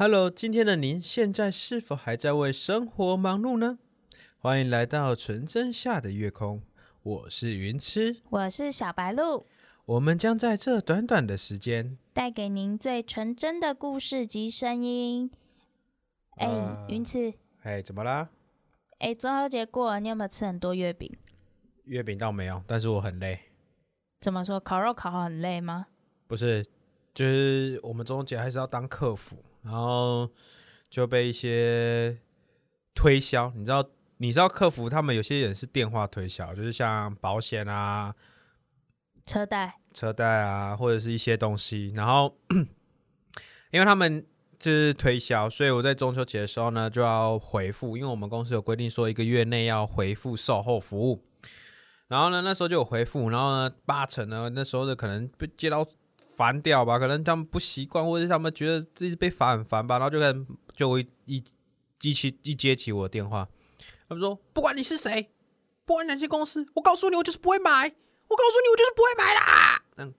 Hello，今天的您现在是否还在为生活忙碌呢？欢迎来到纯真下的月空，我是云痴，我是小白鹿，我们将在这短短的时间带给您最纯真的故事及声音。哎、呃云痴，哎，怎么啦？哎、中秋节过了，你有没有吃很多月饼？月饼倒没有，但是我很累。怎么说？烤肉烤好很累吗？不是，就是我们中秋节还是要当客服，然后就被一些推销，你知道，你知道客服他们有些人是电话推销，就是像保险啊、车贷车贷啊，或者是一些东西，然后因为他们就是推销，所以我在中秋节的时候呢就要回复，因为我们公司有规定说一个月内要回复售后服务。然后呢，那时候就有回复，然后呢，八成呢那时候的可能被接到烦掉吧，可能他们不习惯，或者是他们觉得自己被烦很烦吧，然后就可能就会一机器一接起我的电话，他们说不管你是谁，不管哪间公司，我告诉你，我就是不会买，我告诉你，我就是不会买啦。嗯，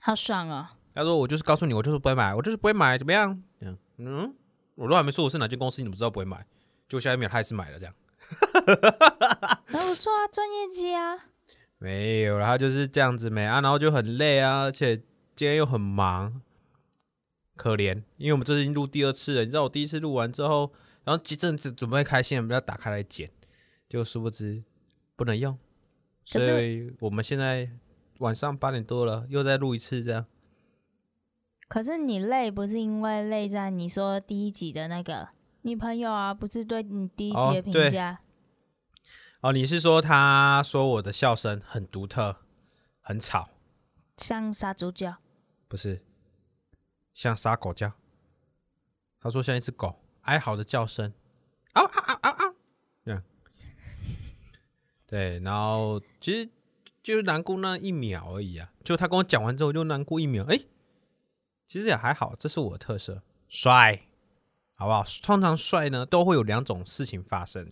好爽哦！他说我就是告诉你，我就是不会买，我就是不会买，怎么样？嗯嗯，我都还没说我是哪间公司，你怎么知道不会买？就下一秒他还是买了，这样那不错啊，专业机啊。没有然后就是这样子没啊，然后就很累啊，而且今天又很忙，可怜，因为我们这次已经录第二次了，你知道我第一次录完之后，然后一阵子准备开心，我们要打开来剪，就殊不知不能用，所以我们现在晚上八点多了，又再录一次这样。可是你累不是因为累在你说第一集的那个女朋友啊，不是对你第一集的评价？哦，你是说他说我的笑声很独特，很吵，像杀猪叫，不是像杀狗叫？他说像一只狗哀嚎的叫声，嗷嗷嗷嗷嗷，这样。对，然后其实就是难过那一秒而已啊。就他跟我讲完之后，就难过一秒，哎、其实也还好，这是我的特色，帅，好不好？通常帅呢都会有两种事情发生，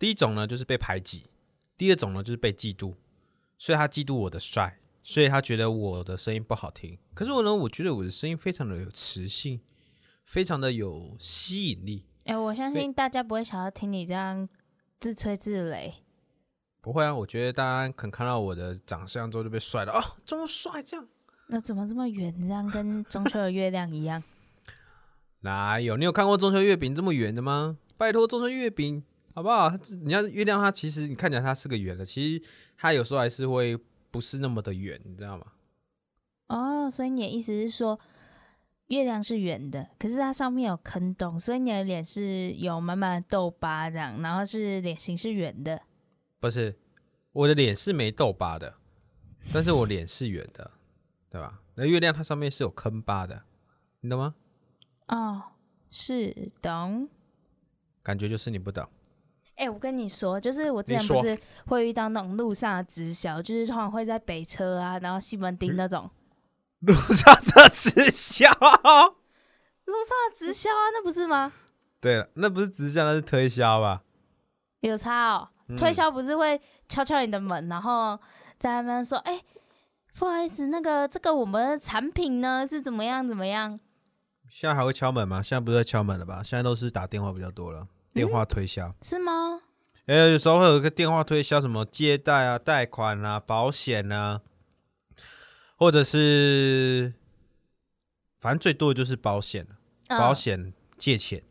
第一种呢就是被排挤，第二种呢就是被嫉妒，所以他嫉妒我的帅，所以他觉得我的声音不好听。可是我呢，我觉得我的声音非常的有磁性，非常的有吸引力。哎、我相信大家不会想要听你这样自吹自擂。不会啊，我觉得大家可能看到我的长相之后就被帅了哦，这么帅这样。那怎么这么圆？这样跟中秋的月亮一样？哪有？你有看过中秋月饼这么圆的吗？拜托，中秋月饼好不好？你要月亮，它其实你看起来它是个圆的，其实它有时候还是会不是那么的圆，你知道吗？哦，所以你的意思是说，月亮是圆的，可是它上面有坑洞，所以你的脸是有满满的痘疤这样，然后是脸型是圆的。不是，我的脸是没痘疤的，但是我脸是圆的，对吧？那月亮它上面是有坑疤的，你懂吗？哦，是懂。感觉就是你不懂。哎、我跟你说，就是我之前不是会遇到那种路上的直销，就是通常会在北车啊，然后西门町那种 路上的直销。路上的直销啊，那不是吗？对了，那不是直销，那是推销吧？有差哦。嗯推销不是会敲敲你的门，然后在那边说：“哎、不好意思，那个这个我们的产品呢是怎么样怎么样现在还会敲门吗？现在不是在敲门了吧？现在都是打电话比较多了，电话推销。是吗？哎、有时候会有一个电话推销，什么借贷啊、贷款啊、保险啊，或者是反正最多的就是保险保险借钱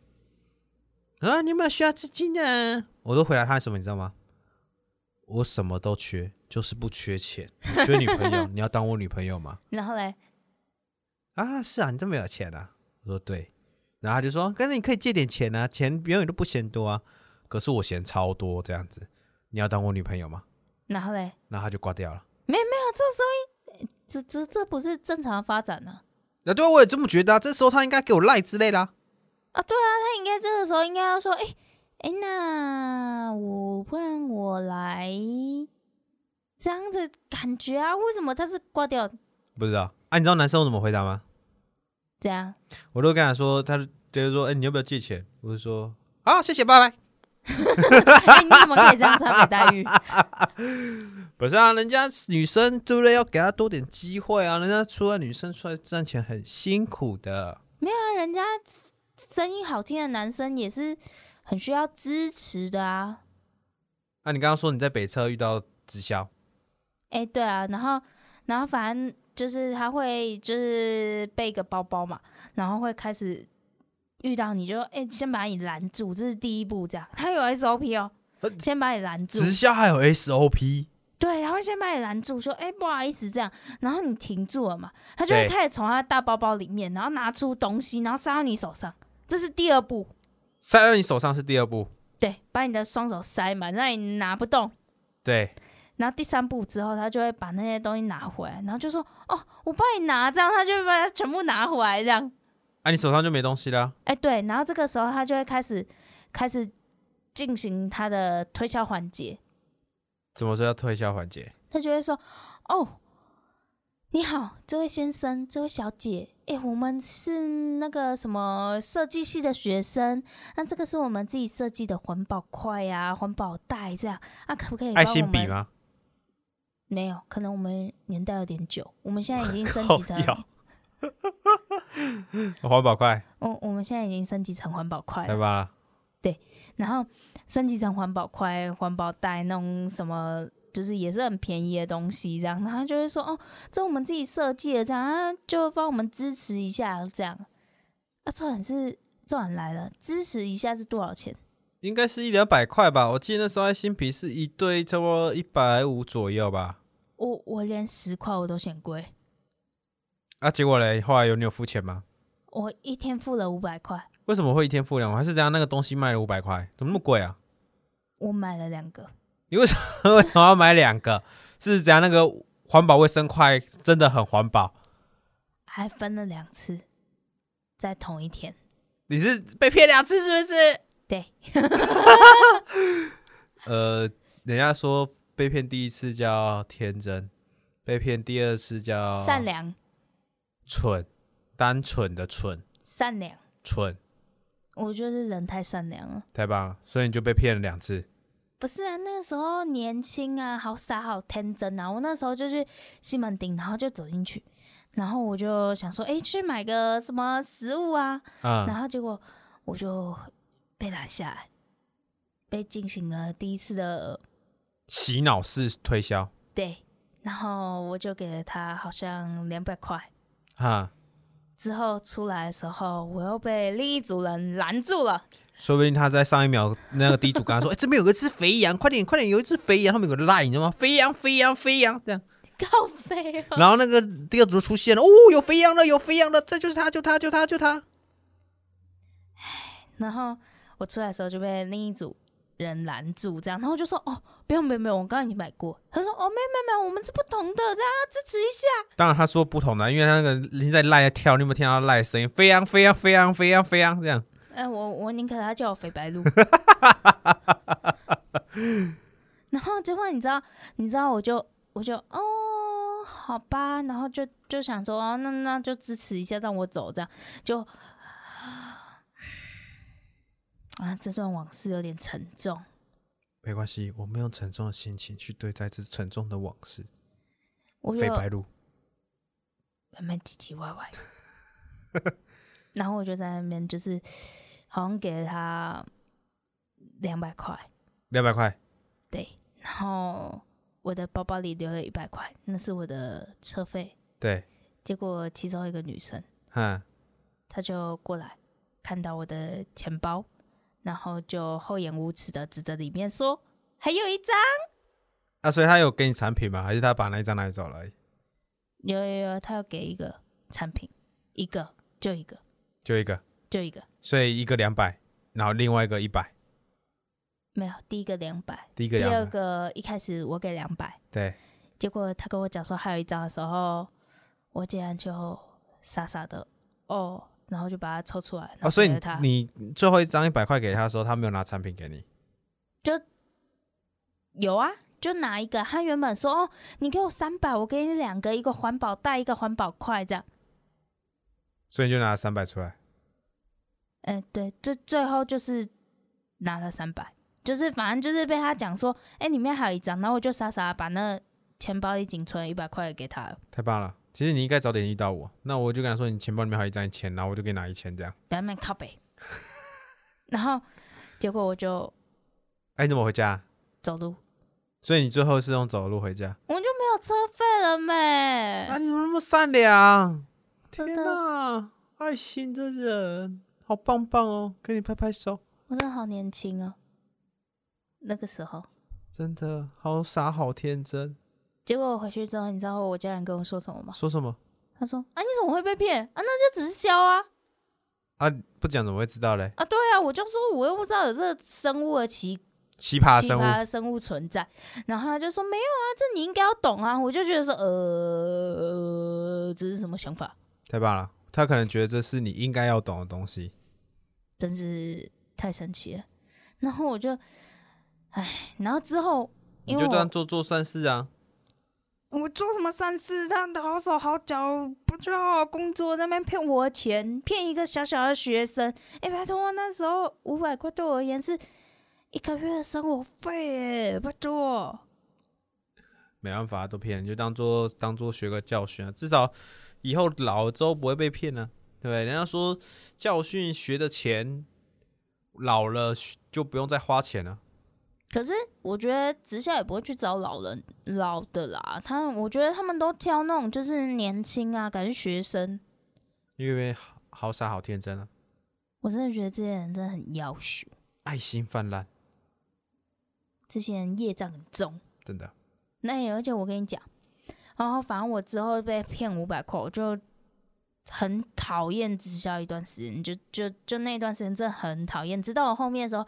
啊，你有没有需要资金呢？我都回答他什么，你知道吗？我什么都缺，就是不缺钱。你缺女朋友，你要当我女朋友吗？然后嘞，啊，是啊，你这么有钱啊？我说对，然后他就说，跟你可以借点钱啊，钱永远都不嫌多啊，可是我嫌超多这样子，你要当我女朋友吗？然后嘞，然后他就挂掉了。没有没有，这声音，这这这不是正常的发展呢、啊，对啊，我也这么觉得啊，这时候他应该给我赖之类的、啊。啊？对啊，他应该这个时候应该要说：“哎、哎、那我不然我来这样的感觉啊？为什么他是挂掉？不知道啊？你知道男生怎么回答吗？这样？我都跟他说，他就就是说，哎、你要不要借钱？我就说，好，谢谢，拜拜。哎、你怎么可以这样差别待遇？不是啊，人家女生对不对？要给她多点机会啊！人家出来女生出来赚钱很辛苦的。没有啊，人家声音好听的男生也是很需要支持的啊。那、你刚刚说你在北车遇到直销，哎、对啊，然后然后反正就是他会就是背个包包嘛，然后会开始遇到你就哎、先把你拦住，这是第一步，这样。他有 SOP 哦呃，先把你拦住，直销还有 SOP，对，他会先把你拦住，说哎、不好意思这样，然后你停住了嘛，他就会开始从他大包包里面，然后拿出东西，然后塞到你手上，这是第二步，塞到你手上是第二步，对，把你的双手塞满，让你拿不动。对，然后第三步之后，他就会把那些东西拿回来，然后就说：“哦，我帮你拿。”这样他就会把它全部拿回来，这样。啊，你手上就没东西了啊。哎，对，然后这个时候他就会开始开始进行他的推销环节，怎么说叫推销环节？他就会说：“哦，你好，这位先生，这位小姐，哎，我们是那个什么设计系的学生，那这个是我们自己设计的环保筷呀、环保袋这样，啊，可不可以帮爱？心笔吗？没有，可能我们年代有点久，我们现在已经 升级成 环保块，我我们现在已经升级成环保块了，对吧？对然后升级成环保块、环保袋那种什么，就是也是很便宜的东西，这样，然后就会说哦，这我们自己设计的，这样，啊、就帮我们支持一下，这样。啊，重点是重点来了，支持一下是多少钱？应该是一两百块吧。我记得那时候爱心笔是一对差不多一百五左右吧。我我连十块我都嫌贵，啊，结果嘞，后来有你有付钱吗？我一天付了五百块，为什么会一天付两万？还是这样？那个东西卖了五百块，怎么那么贵啊？我买了两个，你为什么 为什么要买两个？是怎样？那个环保卫生筷真的很环保？还分了两次，在同一天。你是被骗两次是不是？对，呃，人家说被骗第一次叫天真，被骗第二次叫善良，蠢，单纯的蠢，善良，蠢，我就是人太善良了。太棒了，所以你就被骗了两次。不是啊，那时候年轻啊，好傻好天真啊！我那时候就去西门町，然后就走进去，然后我就想说，哎、去买个什么食物啊，然啊、后结果我就被拦下来，被进行了第一次的洗脑式推销对，然后我就给了他好像两百块。哈，之后出来的时候，我又被另一组人拦住了。说不定他在上一秒那个第一组跟他说：“ 哎、这边有个只肥羊，快点快点，有一只肥羊，后面有个 line，你知道吗？肥羊肥羊肥羊这样。”靠背哦，然后那个第二组出现了，哦，有肥羊了，有肥羊了，这就是他，就他，就他，就他。然后我出来的时候就被另一组人拦住，这样，然后我就说：“哦，不用不用不用，我刚刚已经买过。”他说：“哦，没有没有没有，我们是不同的，这样支持一下。当然他说不同的，因为他那个人在赖在跳，你有没有听到赖的声音？飞扬飞扬飞扬飞扬飞扬这样。”哎、我我宁可他叫我肥白鹿。然后结果你知道，你知道我就我就哦，好吧，然后就就想说哦，那那就支持一下，让我走，这样就啊，这段往事有点沉重。没关系，我们用沉重的心情去对待这沉重的往事。我有飞白鹿，慢慢唧唧歪歪，然后我就在那边就是好像给了他两百块，两百块，对，然后我的包包里留了一百块，那是我的车费。对，结果其中一个女生，嗯，她就过来看到我的钱包，然后就厚颜无耻的指着里面说：“还有一张。啊，所以他有给你产品吗？还是他把那一张拿走了而已？”有有有，他要给一个产品，一个就一个就一个，就一个，所以一个两百，然后另外一个一百，没有第一个两百，第一个第二个一开始我给两百。对，结果他跟我讲说还有一张的时候，我竟然就傻傻的哦，然后就把它抽出来，然哦，所以你你最后一张一百块给他的时候，他没有拿产品给你，就有啊，就拿一个。他原本说哦，你给我三百，我给你两个，一个环保袋，一个环保筷，这样。所以你就拿了三百出来。哎、对，最最后就是拿了三百，就是反正就是被他讲说，哎、里面还有一张，然后我就傻傻把那钱包里仅存的一百块给他了。太棒了，其实你应该早点遇到我，那我就跟他说你钱包里面还有一张钱，然后我就给你拿一千这样。不要那么靠北。然后结果我就哎，你怎么回家？走路，所以你最后是用走的路回家？我就没有车费了没？啊，你怎么那么善良？天真的，哪，爱心的人，好棒棒哦！给你拍拍手，我真的好年轻哦。那个时候，真的好傻好天真。结果我回去之后，你知道我家人跟我说什么吗？说什么他说：“啊，你怎么会被骗啊？那就只是销啊啊？不讲怎么会知道嘞？啊！对啊，我就说我又不知道有这个生物的奇奇葩生物，奇葩的生物存在。然后他就说没有啊，这你应该要懂啊。我就觉得说呃，这是什么想法？太棒了！他可能觉得这是你应该要懂的东西。真是太神奇了。然后我就，唉，然后之后你因为我这样做做善事啊。我做什么善事，他好手好脚，不就好好工作，在那边骗我的钱，骗一个小小的学生。哎、拜托，那时候五百块对我而言是一个月的生活费，哎，拜托。没办法，都骗，就当做当做学个教训啊，至少以后老了之后不会被骗呢、对不对？人家说教训学的钱，老了就不用再花钱了。可是我觉得直销也不会去找老人老的啦，他我觉得他们都挑那种就是年轻啊，感觉学生。因为好好傻好天真啊，我真的觉得这些人真的很要羞，爱心泛滥，这些人业障很重。真的。那也而且我跟你讲，然后反正我之后被骗五百块，我就很讨厌直销一段时间，就就就那段时间真的很讨厌。直到我后面的时候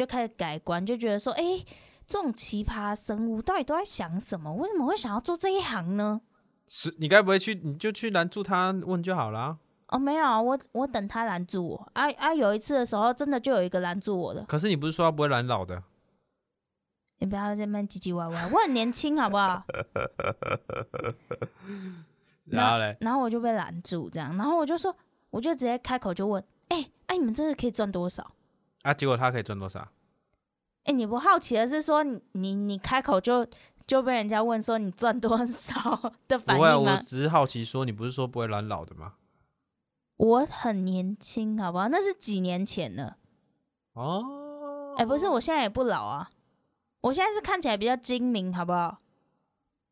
就开始改观，就觉得说，哎、这种奇葩生物到底都在想什么？为什么会想要做这一行呢？是你该不会去，你就去拦住他问就好了。哦，没有啊，我我等他拦住我啊啊！有一次的时候，真的就有一个拦住我的，可是你不是说他不会拦老的？你不要在那边唧唧歪歪，我很年轻，好不好？然后嘞，然后我就被拦住，这样，然后我就说，我就直接开口就问，哎、哎、你们这个可以赚多少？啊，结果他可以赚多少？哎、你不好奇的是说你你你开口就就被人家问说你赚多少的反不会啊，应吗？我只是好奇说，你不是说不会拦老的吗？我很年轻，好不好？那是几年前了。哦，哎、不是，我现在也不老啊，我现在是看起来比较精明，好不好？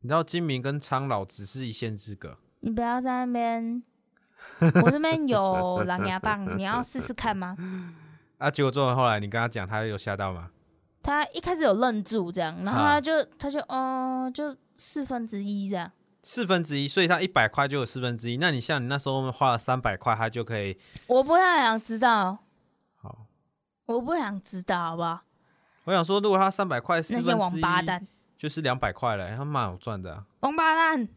你知道精明跟苍老只是一线之隔。你不要在那边，我这边有狼牙棒，你要试试看吗？啊，结果做完后来你跟他讲，他有吓到吗？他一开始有愣住这样，然后啊他就他就哦，就四分之一这样。四分之一，所以他一百块就有四分之一。那你像你那时候花了三百块，他就可以我不太想知道，好。我不想知道，好不好？我想说，如果他三百块四分之一，那些王八蛋，就是两百块了，他蛮有赚的、啊。王八蛋！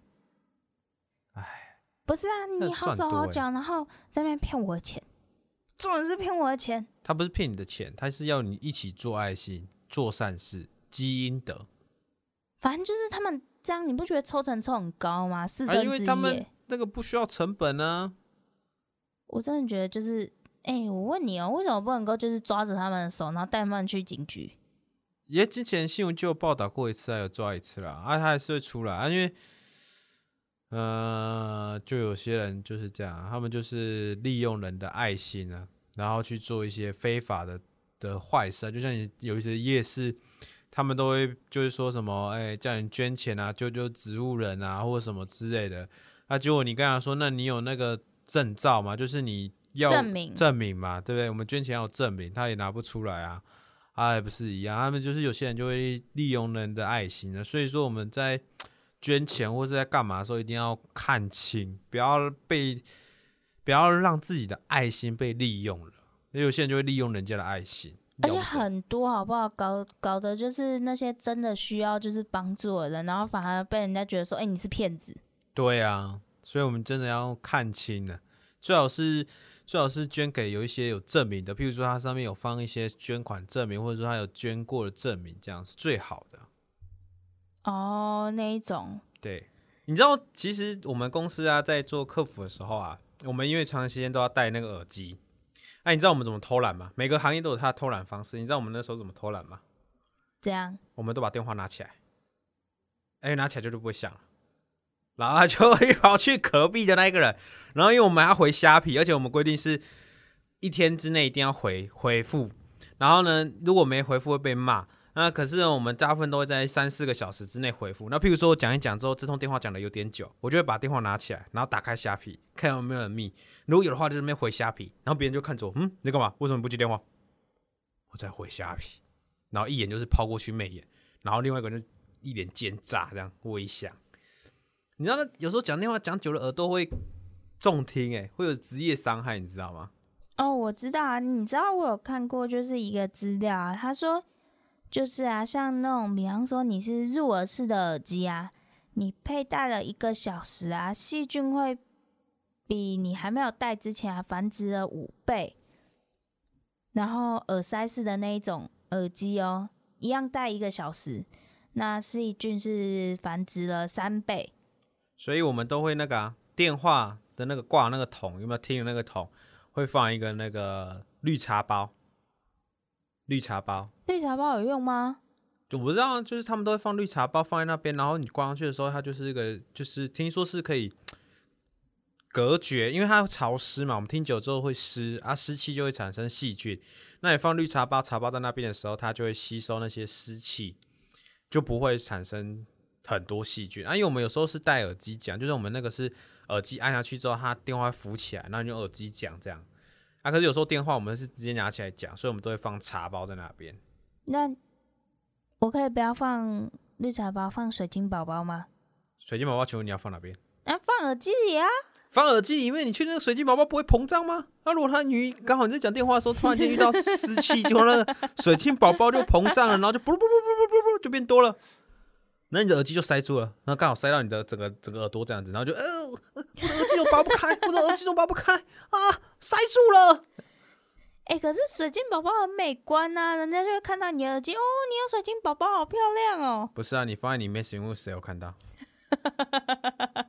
哎，不是啊，你好手好脚，然后在那边骗我的钱，重点是骗我的钱。他不是骗你的钱，他是要你一起做爱心、做善事、积阴德。反正就是他们这样，你不觉得抽成抽很高吗？四啊，分之一因为他们，那个不需要成本啊。我真的觉得就是，哎、我问你哦、为什么不能够就是抓着他们的手，然后带他们去警局？也之前新闻就有报道过一次啊，有抓一次啦，啊，他还是会出来啊，因为呃，就有些人就是这样，他们就是利用人的爱心啊，然后去做一些非法的的坏事啊，就像你有一些夜市，他们都会就是说什么，哎、叫你捐钱啊，救救植物人啊，或者什么之类的。那、结果你跟他说，那你有那个证照吗？就是你要证明证明嘛，对不对？我们捐钱要有证明，他也拿不出来啊。啊，也不是一样，他们就是有些人就会利用人的爱心啊，所以说我们在 捐钱或是在干嘛的时候，一定要看清，不要被不要让自己的爱心被利用了。有些人就会利用人家的爱心，而且很多好不好？搞搞的就是那些真的需要就是帮助的人，然后反而被人家觉得说，哎、你是骗子。对啊，所以我们真的要看清了，最好是最好是捐给有一些有证明的，譬如说它上面有放一些捐款证明，或者说他有捐过的证明，这样是最好的。哦，那一种，对，你知道，其实我们公司啊，在做客服的时候啊，我们因为长时间都要戴那个耳机。哎、你知道我们怎么偷懒吗？每个行业都有它的偷懒方式。你知道我们那时候怎么偷懒吗？这样我们都把电话拿起来，哎、拿起来就就不会响了。然后他就会跑去隔壁的那一个人，然后因为我们还要回虾皮，而且我们规定是一天之内一定要回回复，然后呢，如果没回复会被骂。那可是我们大部分都会在三四个小时之内回复。那譬如说我讲一讲之后，这通电话讲的有点久，我就会把电话拿起来，然后打开虾皮，看有没有人密。如果有的话，就是没回虾皮，然后别人就看着我，嗯，你干嘛？为什么不接电话？我在回虾皮，然后一眼就是抛过去媚眼，然后另外一个人一脸奸诈这样微笑。你知道，有时候讲电话讲久了，耳朵会重听，哎，会有职业伤害，你知道吗？哦，我知道啊，你知道我有看过，就是一个资料啊，他说。就是啊，像那种，比方说你是入耳式的耳机啊，你佩戴了一个小时啊，细菌会比你还没有戴之前还繁殖了五倍。然后耳塞式的那一种耳机哦，一样戴一个小时，那细菌是繁殖了三倍。所以我们都会那个啊电话的那个挂那个桶，有没有听的那个桶，会放一个那个绿茶包。绿茶包，绿茶包有用吗？我不知道，就是他们都会放绿茶包放在那边，然后你挂上去的时候，它就是一个，就是听说是可以隔绝，因为它潮湿嘛，我们听久之后会湿啊，湿气就会产生细菌。那你放绿茶包，茶包在那边的时候，它就会吸收那些湿气，就不会产生很多细菌啊。因为我们有时候是戴耳机讲，就是我们那个是耳机按下去之后，它电话会浮起来，然后你用耳机讲这样。啊，可是有时候电话我们是直接拿起来讲，所以我们都会放茶包在那边。那我可以不要放绿茶包，放水晶宝宝吗？水晶宝宝，请问你要放哪边？啊，放耳机里啊。放耳机里面，你确定那个水晶宝宝不会膨胀吗？那如果他女刚好你在讲电话的时候，突然间遇到湿气，就那个水晶宝宝就膨胀了，然后就不不不不不不不就变多了。那你的耳机就塞住了，然后刚好塞到你的整个整个耳朵这样子，然后就呃，我的耳机都拔不开，我的耳机都拔不开啊，塞住了。哎，可是水晶宝宝很美观呐，人家就会看到你耳机哦，你有水晶宝宝，好漂亮哦。不是啊，你放在里面是因为谁有看到？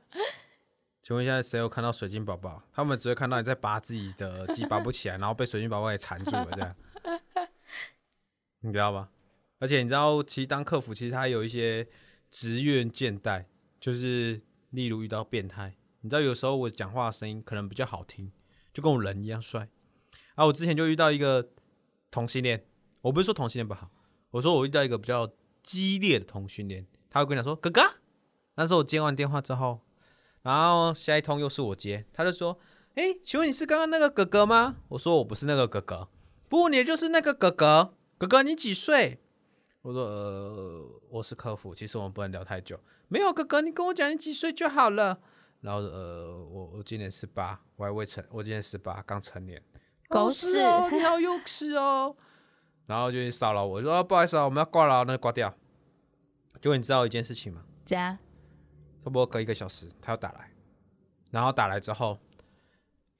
请问一下，谁有看到水晶宝宝？他们只会看到你在拔自己的耳机，拔不起来，然后被水晶宝宝给缠住了这样。你知道吧？而且你知道，其实当客服，其实他有一些。职愿见待，就是例如遇到变态，你知道有时候我讲话声音可能比较好听，就跟我人一样帅。啊，我之前就遇到一个同性恋，我不是说同性恋不好，我说我遇到一个比较激烈的同性恋，他会跟你说哥哥。那时候我接完电话之后，然后下一通又是我接，他就说，哎，请问你是刚刚那个哥哥吗？我说我不是那个哥哥，不你就是那个哥哥，哥哥你几岁？我说呃，我是客服，其实我们不能聊太久。没有哥哥，你跟我讲你几岁就好了。然后呃，我我今年十八，我还未成，我今年十八，刚成年。狗屎！你好幼稚哦。然后就骚扰我，说不好意思啊，我们要挂了，那就挂掉。结果你知道一件事情吗？怎样？差不多隔一个小时，他又打来，然后打来之后，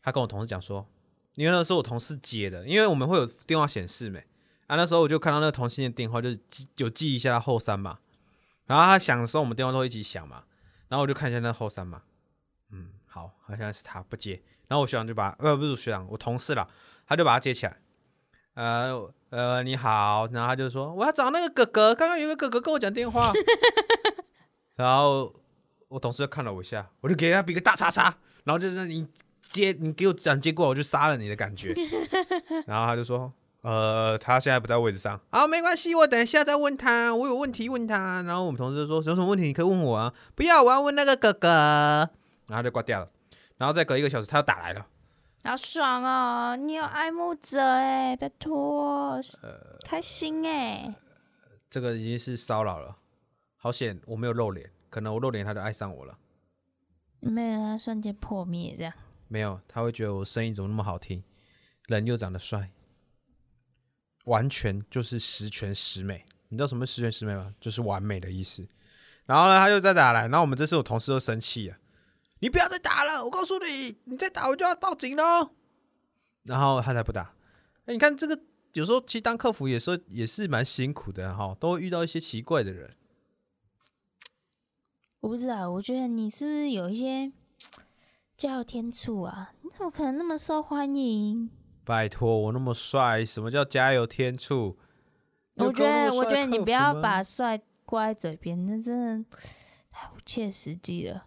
他跟我同事讲说，因为那是我同事接的，因为我们会有电话显示没。啊，那时候我就看到那个同性恋电话，就记就记一下他后三嘛。然后他响的时候，我们电话都会一起响嘛。然后我就看一下那后三嘛。嗯，好，好像是他不接。然后我学长就把呃不是学长，我同事了，他就把他接起来。呃呃，你好。然后他就说我要找那个哥哥，刚刚有个哥哥跟我讲电话。然后我同事就看了我一下，我就给他比个大叉叉。然后就是你接你给我讲接过，我就杀了你的感觉。然后他就说。呃，他现在不在位置上，好，没关系，我等一下再问他，我有问题问他。然后我们同事说，有什么问题你可以问我啊，不要，我要问那个哥哥。然后就挂掉了。然后再隔一个小时，他又打来了，好爽哦，你有爱慕者哎，拜托，开心哎。这个已经是骚扰了，好险我没有露脸，可能我露脸他就爱上我了。没有，他瞬间破灭这样。没有，他会觉得我声音怎么那么好听，人又长得帅。完全就是十全十美，你知道什么十全十美吗？就是完美的意思。然后呢，他又再打来，然后我们这次我同事都生气了，你不要再打了，我告诉你，你再打我就要报警喽。然后他才不打。哎，你看这个，有时候其实当客服也说也是蛮辛苦的哈，都会遇到一些奇怪的人。我不知道，我觉得你是不是有一些 交友天醋啊？你怎么可能那么受欢迎？拜托，我那么帅，什么叫加油添醋？我觉得，我觉得你不要把帅挂在嘴边，那真的太不切实际了。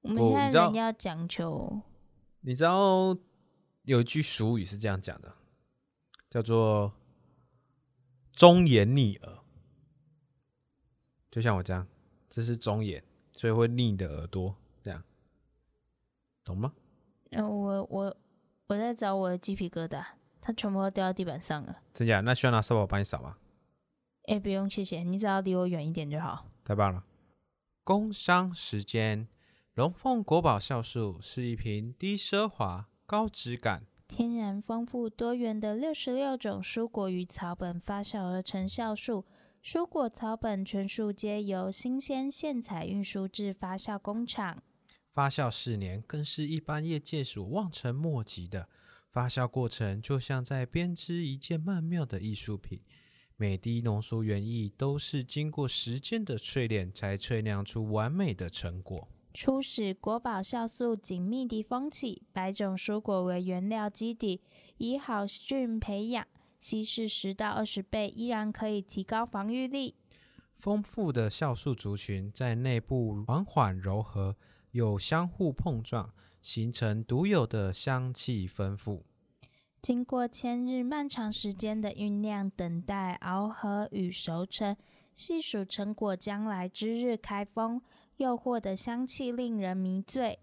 我们现在人要讲求你知道有一句俗语是这样讲的，叫做“忠言逆耳”，就像我这样，这是忠言，所以会逆你的耳朵，这样，懂吗？呃，我我我在找我的鸡皮疙瘩，它全部都掉到地板上了。真假？那需要拿扫把帮你扫吗？哎、不用谢谢，你只要离我远一点就好。太棒了！工商时间，龙凤国宝酵素是一瓶低奢华、高质感、天然丰富多元的六十六种蔬果与草本发酵而成酵素，蔬果草本全数皆由新鲜现采运输至发酵工厂。发酵四年，更是一般业界所望尘莫及的。发酵过程就像在编织一件曼妙的艺术品，每滴浓缩原液都是经过时间的淬炼，才淬酿出完美的成果。初始国宝酵素紧密地封起，百种蔬果为原料基底，以好菌培养，稀释十到二十倍，依然可以提高防御力。丰富的酵素族群在内部缓缓柔合，又相互碰撞，形成独有的香气丰富。经过千日漫长时间的酝酿、等待、熬合与熟成，细数成果将来之日开封，诱惑的香气令人迷醉。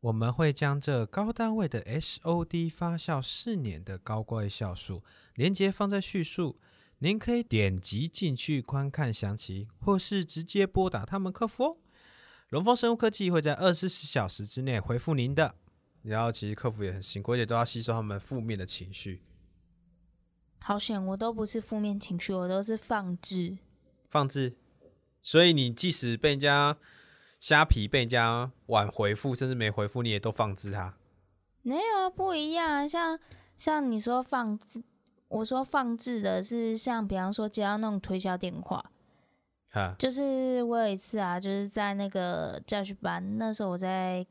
我们会将这高单位的 SOD 发酵四年的高贵酵素连接放在叙述，您可以点击进去观看详情，或是直接拨打他们客服哦。龙峰生物科技会在二十四小时之内回复您的。然后其实客服也很辛苦，而且都要吸收他们负面的情绪。好险，我都不是负面情绪，我都是放置。放置，所以你即使被人家虾皮被人家晚回复，甚至没回复，你也都放置它。没有啊，不一样啊。像像你说放置，我说放置的是像比方说接到那种推销电话，哈，就是我有一次啊，就是在那个教训班，那时候我在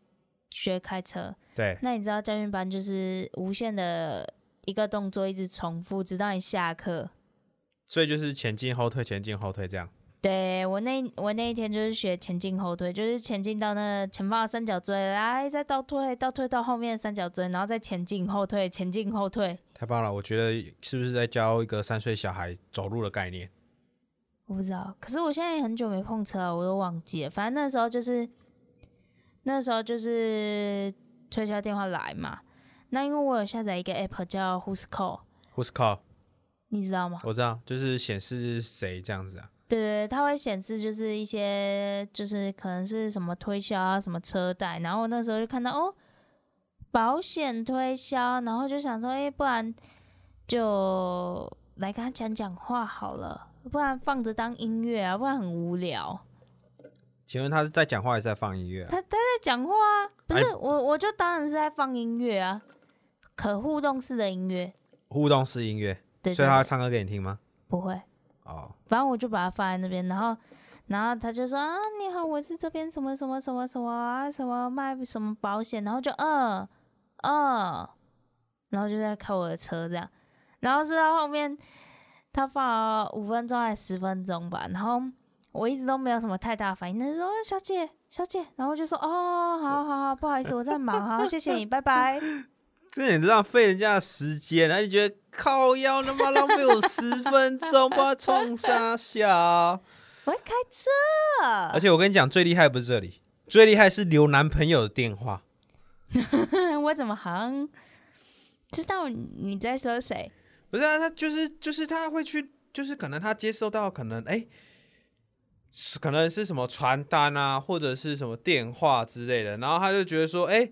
学开车，对，那你知道教训班就是无限的一个动作一直重复，直到你下课。所以就是前进后退，前进后退这样。对我那我那一天就是学前进后退，就是前进到那前方的三角锥，来再倒退，倒退到后面的三角锥，然后再前进后退，前进后退。太棒了！我觉得是不是在教一个三岁小孩走路的概念？我不知道，可是我现在也很久没碰车了，我都忘记了。反正那时候就是那时候就是推销电话来嘛，那因为我有下载一个 app 叫 Who's Call，Who's call？你知道吗？我知道，就是显示谁这样子啊。对对，它会显示就是一些就是可能是什么推销啊，什么车贷，然后我那时候就看到哦，保险推销，然后就想说，哎，不然就来跟他讲讲话好了，不然放着当音乐啊，不然很无聊。请问他是在讲话还是在放音乐啊？他他在讲话啊，不是哎我我就当然是在放音乐啊，可互动式的音乐，互动式音乐，对所以他会唱歌给你听吗？不会，哦，反正我就把它放在那边，然后，然后他就说啊，你好，我是这边什么什么什么什么啊，什么卖什么保险，然后就嗯嗯，然后就在开我的车这样，然后是到后面他放了五分钟还是十分钟吧，然后我一直都没有什么太大反应，他就说、哦小姐小姐，然后就说哦，好好好，不好意思，我在忙，好，谢谢你，拜拜。这也浪费人家的时间，然后你觉得靠腰那么浪费我十分钟，不知道冲啥小。我会开车，而且我跟你讲，最厉害不是这里，最厉害是留男朋友的电话。我怎么好像知道你在说谁？不是啊，他就是就是他会去，就是可能他接收到可能哎、是可能是什么传单啊，或者是什么电话之类的，然后他就觉得说，哎、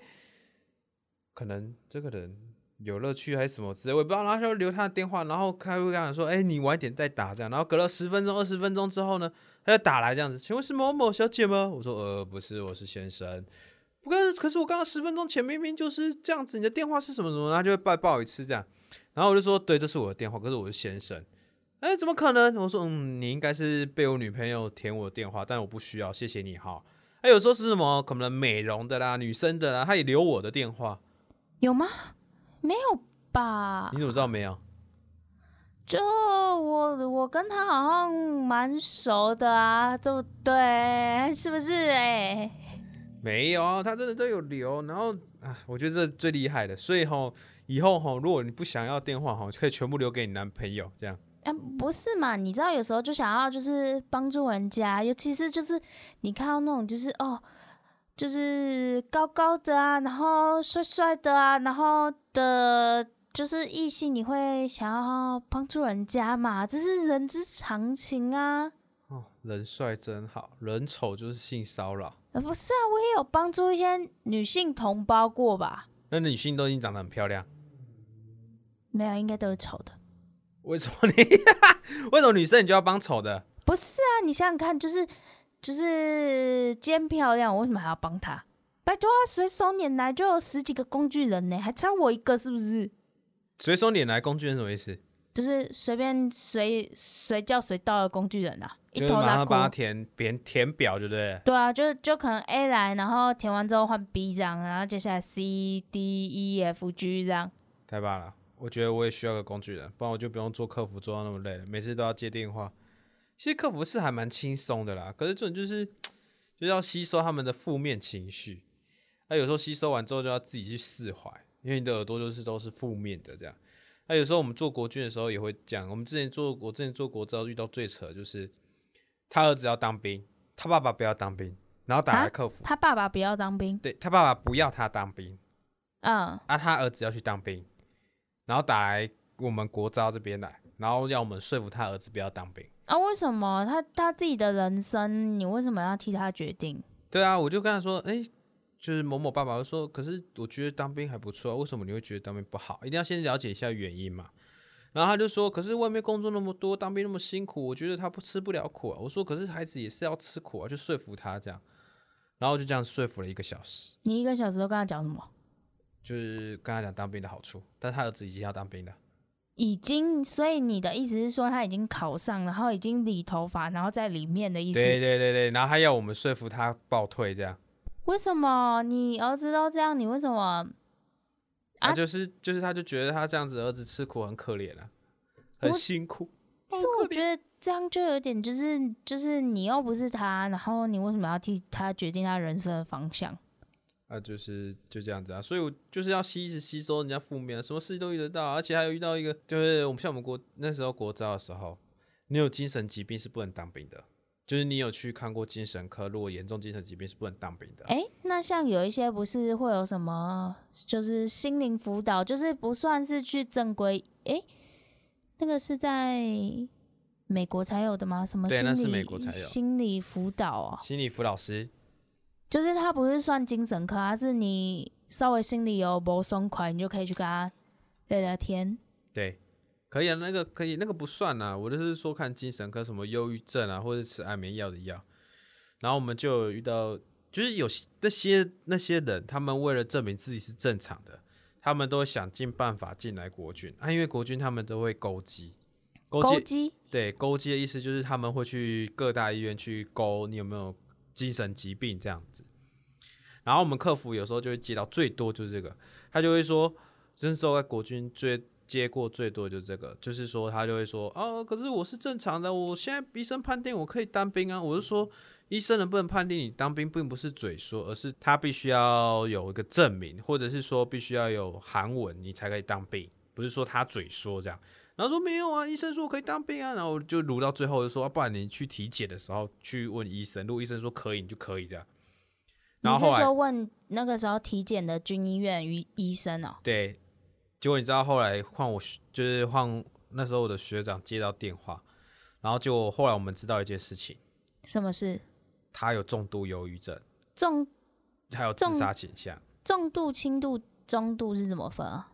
可能这个人有乐趣还是什么之类，我也不知道，然后他就留他的电话，然后他会跟他说，哎、你晚一点再打这样，然后隔了十分钟、二十分钟之后呢，他就打来这样子，请问是某某小姐吗？我说，呃，不是，我是先生。不过，可是我刚刚十分钟前明明就是这样子，你的电话是什么什么？他就会报报一次这样。然后我就说，对，这是我的电话，可是我是先生。哎，怎么可能？我说，嗯，你应该是被我女朋友填我的电话，但我不需要，谢谢你哈。还有时候是什么可能美容的啦、女生的啦，她也留我的电话，有吗？没有吧你？怎么知道没有？就我我跟他好像蛮熟的啊，对不对？是不是、欸？没有啊，他真的都有留。然后啊，我觉得这最厉害的，所以吼，以后吼，如果你不想要电话哈，可以全部留给你男朋友，这样。嗯，不是嘛？你知道有时候就想要就是帮助人家，尤其是就是你看到那种就是哦，就是高高的啊，然后帅帅的啊，然后的，就是异性，你会想要帮助人家嘛？这是人之常情啊。哦，人帅真好，人丑就是性骚扰。呃，不是啊，我也有帮助一些女性同胞过吧？那女性都已经长得很漂亮，没有，应该都是丑的。为什么你？为什么女生你就要帮丑的？不是啊，你想想看，就是就是兼漂亮，我为什么还要帮她？拜托啊，随手拈来就有十几个工具人呢，还差我一个是不是？随手拈来工具人什么意思？就是随便随随叫随到的工具人啊，一就是头拉上帮他填填填表，对不对？对啊，就就可能 A 来，然后填完之后换 B 这样，然后接下来 C D E F G 这样。太棒了！我觉得我也需要个工具人，不然我就不用做客服做到那么累了，每次都要接电话。其实客服是还蛮轻松的啦，可是这种就是就是要吸收他们的负面情绪，那、有时候吸收完之后就要自己去释怀，因为你的耳朵就是都是负面的这样。那、有时候我们做国军的时候也会讲，我们之前做我之前做国招遇到最扯的就是他儿子要当兵，他爸爸不要当兵，然后打来啊客服，他爸爸不要当兵，对他爸爸不要他当兵，嗯，啊，他儿子要去当兵，然后打来我们国招这边来，然后要我们说服他儿子不要当兵。啊，为什么他他自己的人生，你为什么要替他决定？对啊，我就跟他说，哎、就是某某爸爸就说，可是我觉得当兵还不错啊，为什么你会觉得当兵不好？一定要先了解一下原因嘛。然后他就说，可是外面工作那么多，当兵那么辛苦，我觉得他不吃不了苦啊。我说，可是孩子也是要吃苦啊，就说服他这样。然后就这样说服了一个小时，你一个小时都跟他讲什么？就是跟他讲当兵的好处，但他儿子已经要当兵了。已经，所以你的意思是说他已经考上，然后已经理头发，然后在里面的意思？对对对对，然后还要我们说服他报退这样。为什么你儿子都这样，你为什么？啊，啊就是就是，他就觉得他这样子儿子吃苦很可怜啊，很辛苦。是我觉得这样就有点就是就是你又不是他，然后你为什么要替他决定他人生的方向？啊，就是就这样子啊，所以我就是要吸一直吸收人家负面，什么事情都遇得到，而且还有遇到一个，就是我们像我们国那时候国招的时候，你有精神疾病是不能当兵的，就是你有去看过精神科，如果严重精神疾病是不能当兵的。诶，那像有一些不是会有什么，就是心灵辅导，就是不算是去正规，诶，那个是在美国才有的吗？什么心对那是理美国才有心理辅导哦？心理辅导师，就是他不是算精神科，他是你稍微心里有不松快，你就可以去跟他聊聊天。对，可以啊，那个可以，那个不算啊，我就是说看精神科什么忧郁症啊，或者吃安眠药的药，然后我们就有遇到，就是有些那些那些人，他们为了证明自己是正常的，他们都会想尽办法进来国军。啊，因为国军他们都会勾机，勾机对勾机的意思就是他们会去各大医院去勾你有没有精神疾病这样子。然后我们客服有时候就会接到最多就是这个，他就会说，那时候在国军最接过最多就是这个，就是说他就会说，哦，可是我是正常的，我现在医生判定我可以当兵啊，我是说医生能不能判定你当兵，并不是嘴说，而是他必须要有一个证明，或者是说必须要有韩文你才可以当兵，不是说他嘴说这样。然后说没有啊，医生说我可以当兵啊，然后就撸到最后就说，啊不然你去体检的时候去问医生，如果医生说可以，你就可以这样。然你是后说问那个时候体检的军医院医医生哦？对，结果你知道后来换我就是换那时候我的学长接到电话，然后就后来我们知道一件事情，什么事？他有重度忧郁症，重还有自杀倾向，重度、轻度、中度是怎么分啊？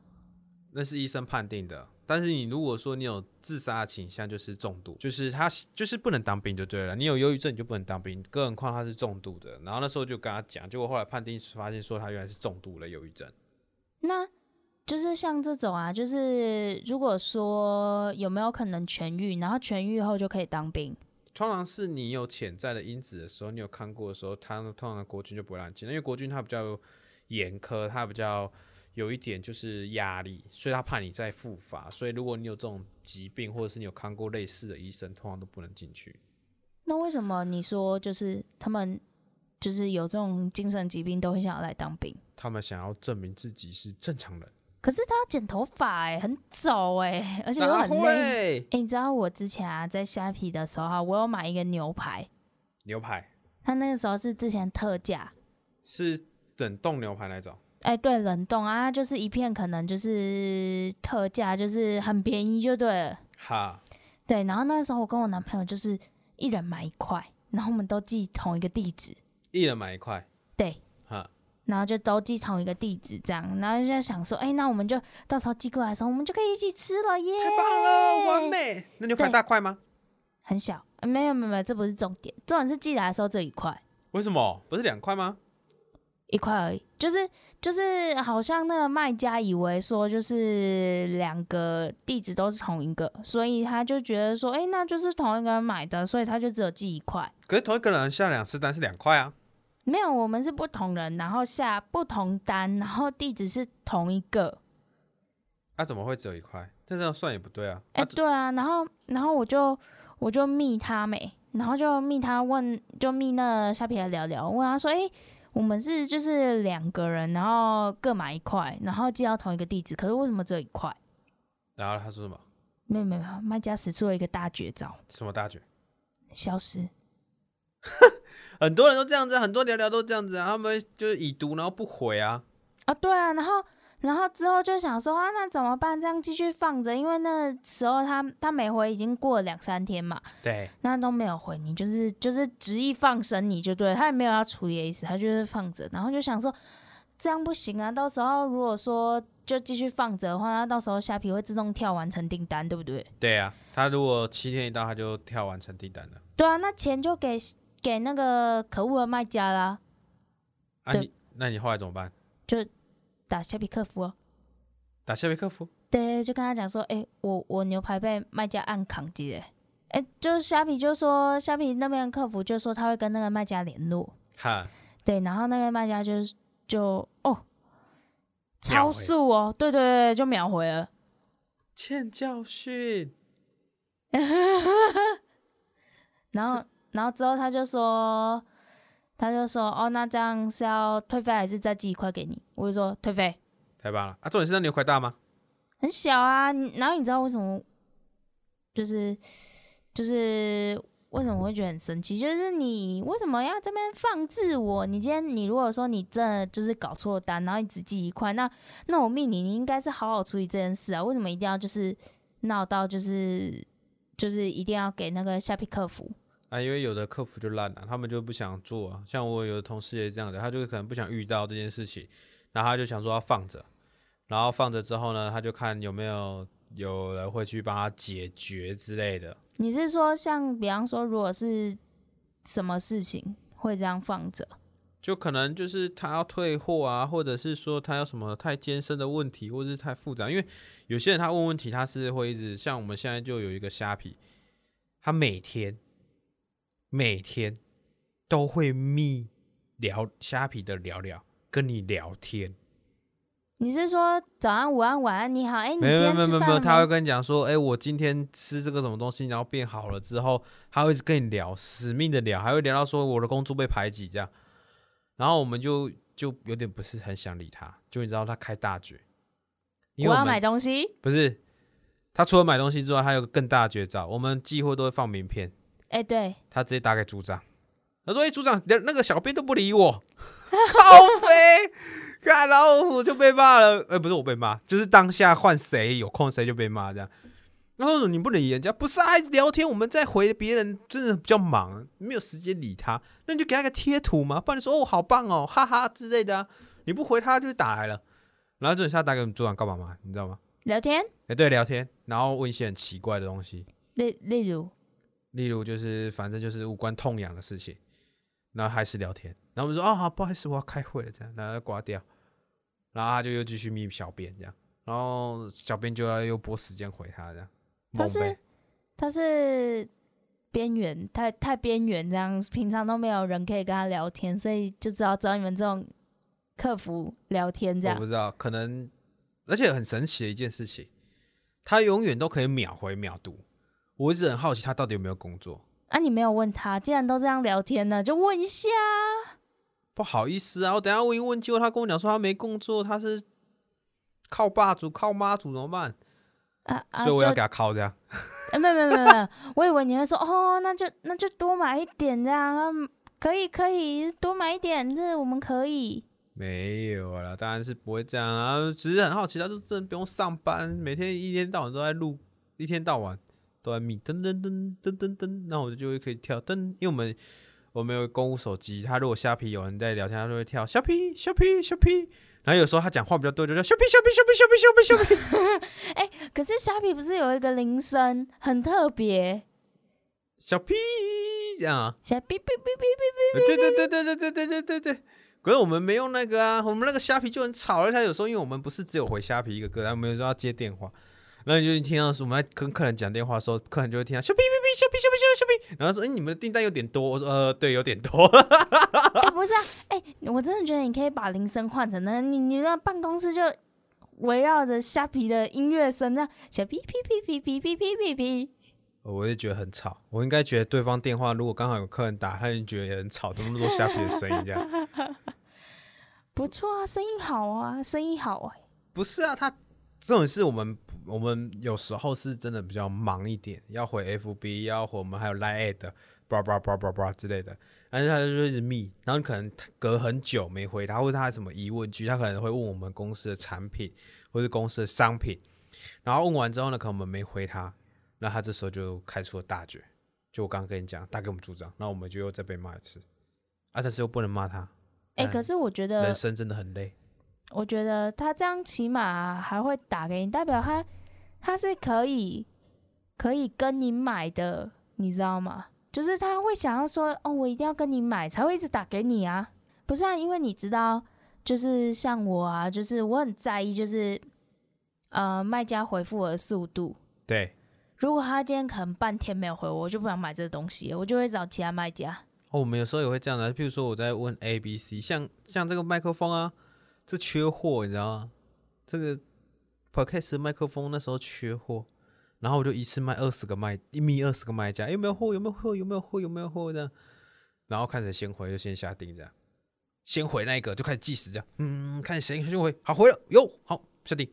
那是医生判定的。但是你如果说你有自杀倾向，就是重度，就是他就是不能当兵就对了。你有忧郁症你就不能当兵，更何况他是重度的。然后那时候就跟他讲，结果后来判定发现说他原来是重度的忧郁症。那就是像这种啊，就是如果说有没有可能痊愈，然后痊愈后就可以当兵？通常是你有潜在的因子的时候，你有看过的时候，他通常国军就不会让你进，因为国军他比较严苛，他比较有一点就是压力，所以他怕你再复发。所以如果你有这种疾病，或者是你有看过类似的医生，通常都不能进去。那为什么你说就是他们就是有这种精神疾病都很想要来当兵。他们想要证明自己是正常人，可是他要剪头发哎、很早哎、而且又很累。会？哎、你知道我之前啊在虾皮的时候啊，我有买一个牛排，牛排他那个时候是之前特价，是冷冻牛排那种，哎、对，冷冻啊，就是一片可能就是特价，就是很便宜就对了。哈，对，然后那时候我跟我男朋友就是一人买一块，然后我们都寄同一个地址，一人买一块，对，哈，然后就都寄同一个地址这样，然后就想说，哎、那我们就到时候寄过来的时候，我们就可以一起吃了耶！太棒了，完美。那牛排对大块吗？很小，呃没有没有没有，这不是重点，重点是寄来的时候这一块，为什么不是两块吗？一块而已，就是就是好像那个卖家以为说就是两个地址都是同一个，所以他就觉得说，哎、那就是同一个人买的，所以他就只有寄一块。可是同一个人下两次单是两块啊。没有，我们是不同人，然后下不同单，然后地址是同一个。啊、怎么会只有一块？那这样算也不对啊。哎、啊对啊，然后然后我就我就密他没，然后就密他问，就密那虾皮来聊聊，问他说，哎、我们是就是两个人，然后各买一块，然后寄到同一个地址，可是为什么只有一块？然后他说什么？没有没有，卖家使出了一个大绝招，什么大绝？消失。很多人都这样子啊，很多聊聊都这样子啊，他们就是已读然后不回啊。啊，对啊，然后然后之后就想说啊，那怎么办？这样继续放着，因为那时候他他每回已经过了两三天嘛，对，那都没有回你，就是就是执意放生你就对了，他也没有要处理的意思，他就是放着，然后就想说这样不行啊，到时候如果说就继续放着的话，那到时候虾皮会自动跳完成订单，对不对？对啊，他如果七天一到，他就跳完成订单了。对啊，那钱就给给那个可恶的卖家啦，啊对你，那你后来怎么办？打虾皮客服哦。打虾皮客服？对，就跟他讲说，哎、我我牛排被卖家暗扛击嘞，哎、就是虾皮就说虾皮那边的客服就说他会跟那个卖家联络，哈，对，然后那个卖家就是就哦，超速哦，对对对，就秒回了。欠教训。然后然后之后他就说，他就说哦，那这样是要退费还是再寄一块给你？我就说退费，太棒了啊！重点是那牛块大吗？很小啊。然后你知道为什么？就是就是为什么会觉得很生气？就是你为什么要这边放置我？你今天你如果说你真的就是搞错单，然后你只寄一块，那那我命你，你应该是好好处理这件事啊。为什么一定要就是闹到就是就是一定要给那个下皮客服？啊，因为有的客服就烂了、他们就不想做啊。像我有的同事也这样的，他就可能不想遇到这件事情，然后他就想说要放着，然后放着之后呢，他就看有没有有人会去帮他解决之类的。你是说像比方说，如果是什么事情会这样放着？就可能就是他要退货啊，或者是说他有什么太艰深的问题，或者是太复杂。因为有些人他问问题，他是会一直像我们现在就有一个虾皮，他每天每天都会密聊虾皮的聊聊，跟你聊天。你是说早安、午安、晚安，你好？哎、没有没有没有没有？他会跟你讲说，哎、我今天吃这个什么东西，然后变好了之后，他会一直跟你聊，死命的聊，还会聊到说我的工作被排挤这样，然后我们就就有点不是很想理他，就你知道他开大绝，因为我我要买东西。不是他除了买东西之外，还有个更大的绝招，我们寄货都会放名片，哎、对，他直接打给组长，他说：“哎、组长，那那个小编都不理我，靠飞。”看，然后我就被骂了。呃，不是我被骂，就是当下换谁有空谁就被骂这样。然后你不理人家，不是啊，一直聊天，我们在回别人，真的比较忙，没有时间理他。那你就给他个贴图嘛，不然你说哦好棒哦，哈哈之类的啊。你不回他就打来了，然后这一下打给我们组长干嘛嘛？你知道吗？聊天，哎、对，聊天，然后问一些很奇怪的东西，例例如，例如就是反正就是无关痛痒的事情，然后还是聊天，然后我们说哦好，不好意思，我要开会了，这样，然后就挂掉，然后他就又继续密小编这样，然后小编就要又拨时间回他这样，他是他是边缘，太太边缘，这样平常都没有人可以跟他聊天，所以就只好找你们这种客服聊天这样我不。知道，可能而且很神奇的一件事情，他永远都可以秒回秒读，我一直很好奇他到底有没有工作。啊，你没有问他，既然都这样聊天了，就问一下啊。不好意思啊，我等下问一问，结果他跟我讲说他没工作，他是靠爸主靠妈主怎么办？啊啊！所以我要给他靠这样。哎，没有没有没有没有，我以为你会说哦，那就那就多买一点这样，啊可以可以多买一点，这我们可以。没有啦，当然是不会这样啊，只是很好奇，他就真的不用上班，每天一天到晚都在录，一天到晚都在密噔噔噔噔噔噔，那我就会可以跳噔，因为我们我们有公务手机，他如果虾皮有人在聊天，他就会跳虾皮虾皮虾皮，然后有时候他讲话比较多，就叫虾皮虾皮虾皮虾皮虾皮虾皮 哎可是虾皮不是有一个铃声很特别，小屁这样啊，虾哔哔哔哔哔哔。对对对对对对对对对对。可是我们没用那个啊，我们那个虾皮就很吵，而且有时候因为我们不是只有回虾皮一个歌单，我们有时候要接电话，然后你就听到我们在跟客人讲电话的时候，客人就会听到小屁屁屁小屁小屁小屁小屁，然后说：“哎、你们的订单有点多。”我说：“呃，对，有点多。哎、不是啊，哎、我真的觉得你可以把铃声换成那，你你那办公室就围绕着虾皮的音乐声，这样小哔哔哔哔哔哔哔哔哔。”我也觉得很吵，我应该觉得对方电话如果刚好有客人打，他就觉得也很吵，怎么那么多虾皮的声音这样？不错啊，声音好啊，声音好啊。不是啊，他这种是我们我们有时候是真的比较忙一点，要回 FB，要回我们还有 Line ad，叭叭叭叭叭之类的，但是他就一直密，然后你可能隔很久没回他，或者他有什么疑问句，他可能会问我们公司的产品或者公司的商品，然后问完之后呢，可能我们没回他，那他这时候就开出了大绝，就我刚刚跟你讲，大给我们组长，那我们就又再被骂一次，啊，但是又不能骂他，哎、嗯可是我觉得人，生真的很累。我觉得他这样起码还会打给你，代表他他是可以可以跟你买的，你知道吗？就是他会想要说，哦，我一定要跟你买，才会一直打给你啊。不是啊，因为你知道，就是像我啊，就是我很在意，就是呃卖家回复我的速度。对，如果他今天可能半天没有回我，我就不想买这个东西，我就会找其他卖家。哦，我们有时候也会这样的，譬如说我在问 A、B、C，像像这个麦克风啊，这缺货，你知道吗？这个 Podcast 麦克风那时候缺货，然后我就一次卖二十个卖，一米二十个卖家，有没有货？有没有货？有没有货？有没有货？这样，然后看谁先回就先下定，这样，先回那一个就开始计时，这样，嗯，看谁先回，好回了，有好下定，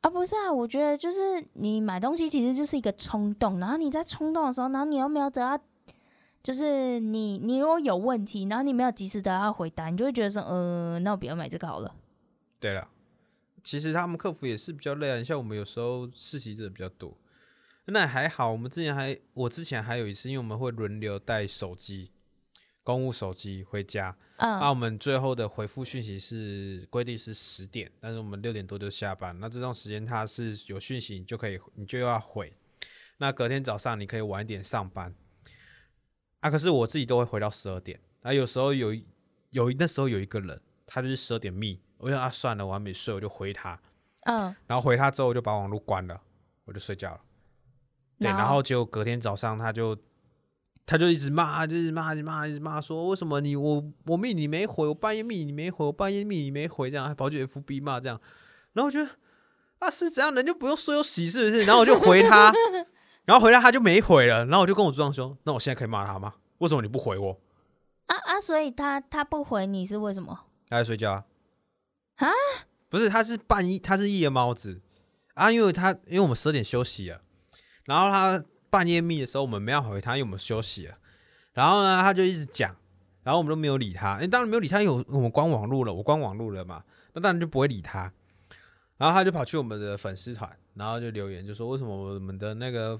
啊，不是啊，我觉得就是你买东西其实就是一个冲动，然后你在冲动的时候，然后你又没有得到，就是你你如果有问题，然后你没有及时得到回答，你就会觉得说，呃，那我不要买这个好了。对了，其实他们客服也是比较累啊，你像我们有时候实习者比较多，那还好。我们之前还，我之前还有一次，因为我们会轮流带手机，公务手机回家，嗯，那我们最后的回复讯息是规定是十点，但是我们六点多就下班，那这段时间他是有讯息你就可以，你就要回。那隔天早上你可以晚一点上班，啊，可是我自己都会回到十二点。啊，有时候有有那时候有一个人，他就是十二点密，我想啊算了，我还没睡，我就回他，嗯，然后回他之后我就把网络关了，我就睡觉了。对，然后结果隔天早上他就他就一直骂，就一直骂，一直骂，一直骂，说为什么你我我密你没回，我半夜密你没回，我半夜密你没回，这样还跑去 FB 骂这样，然后我觉得啊是怎样，人就不用睡又洗是不是？然后我就回他，然后回来他就没回了，然后我就跟我组长说，那我现在可以骂他吗？为什么你不回我？啊啊，所以他他不回你是为什么？他在睡觉啊？啊？不是，他是半夜，他是夜猫子啊，因为他因为我们十二点休息了，然后他半夜密的时候，我们没有回他，因为我们休息了。然后呢，他就一直讲，然后我们都没有理他。诶，当然没有理他，因为我们关网络了，我关网络了嘛，那当然就不会理他。然后他就跑去我们的粉丝团，然后就留言就说为什么我们的那个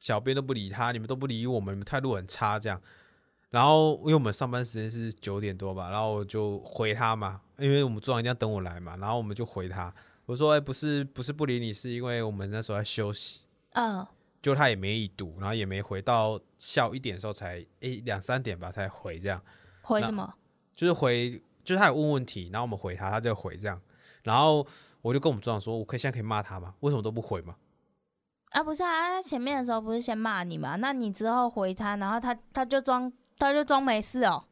小编都不理他，你们都不理我们，你们态度很差这样。然后因为我们上班时间是九点多吧，然后我就回他嘛，因为我们组长一定要等我来嘛，然后我们就回他，我说哎、不是不是不理你，是因为我们那时候在休息。嗯，就他也没已读，然后也没回到下午一点的时候才哎两三点吧才回这样，回什么？就是回就是他有问问题，然后我们回他，他就回这样，然后我就跟我们组长说，我可以现在可以骂他吗？为什么都不回吗？啊，不是啊，他前面的时候不是先骂你嘛？那你之后回他，然后他他就装他就装没事哦，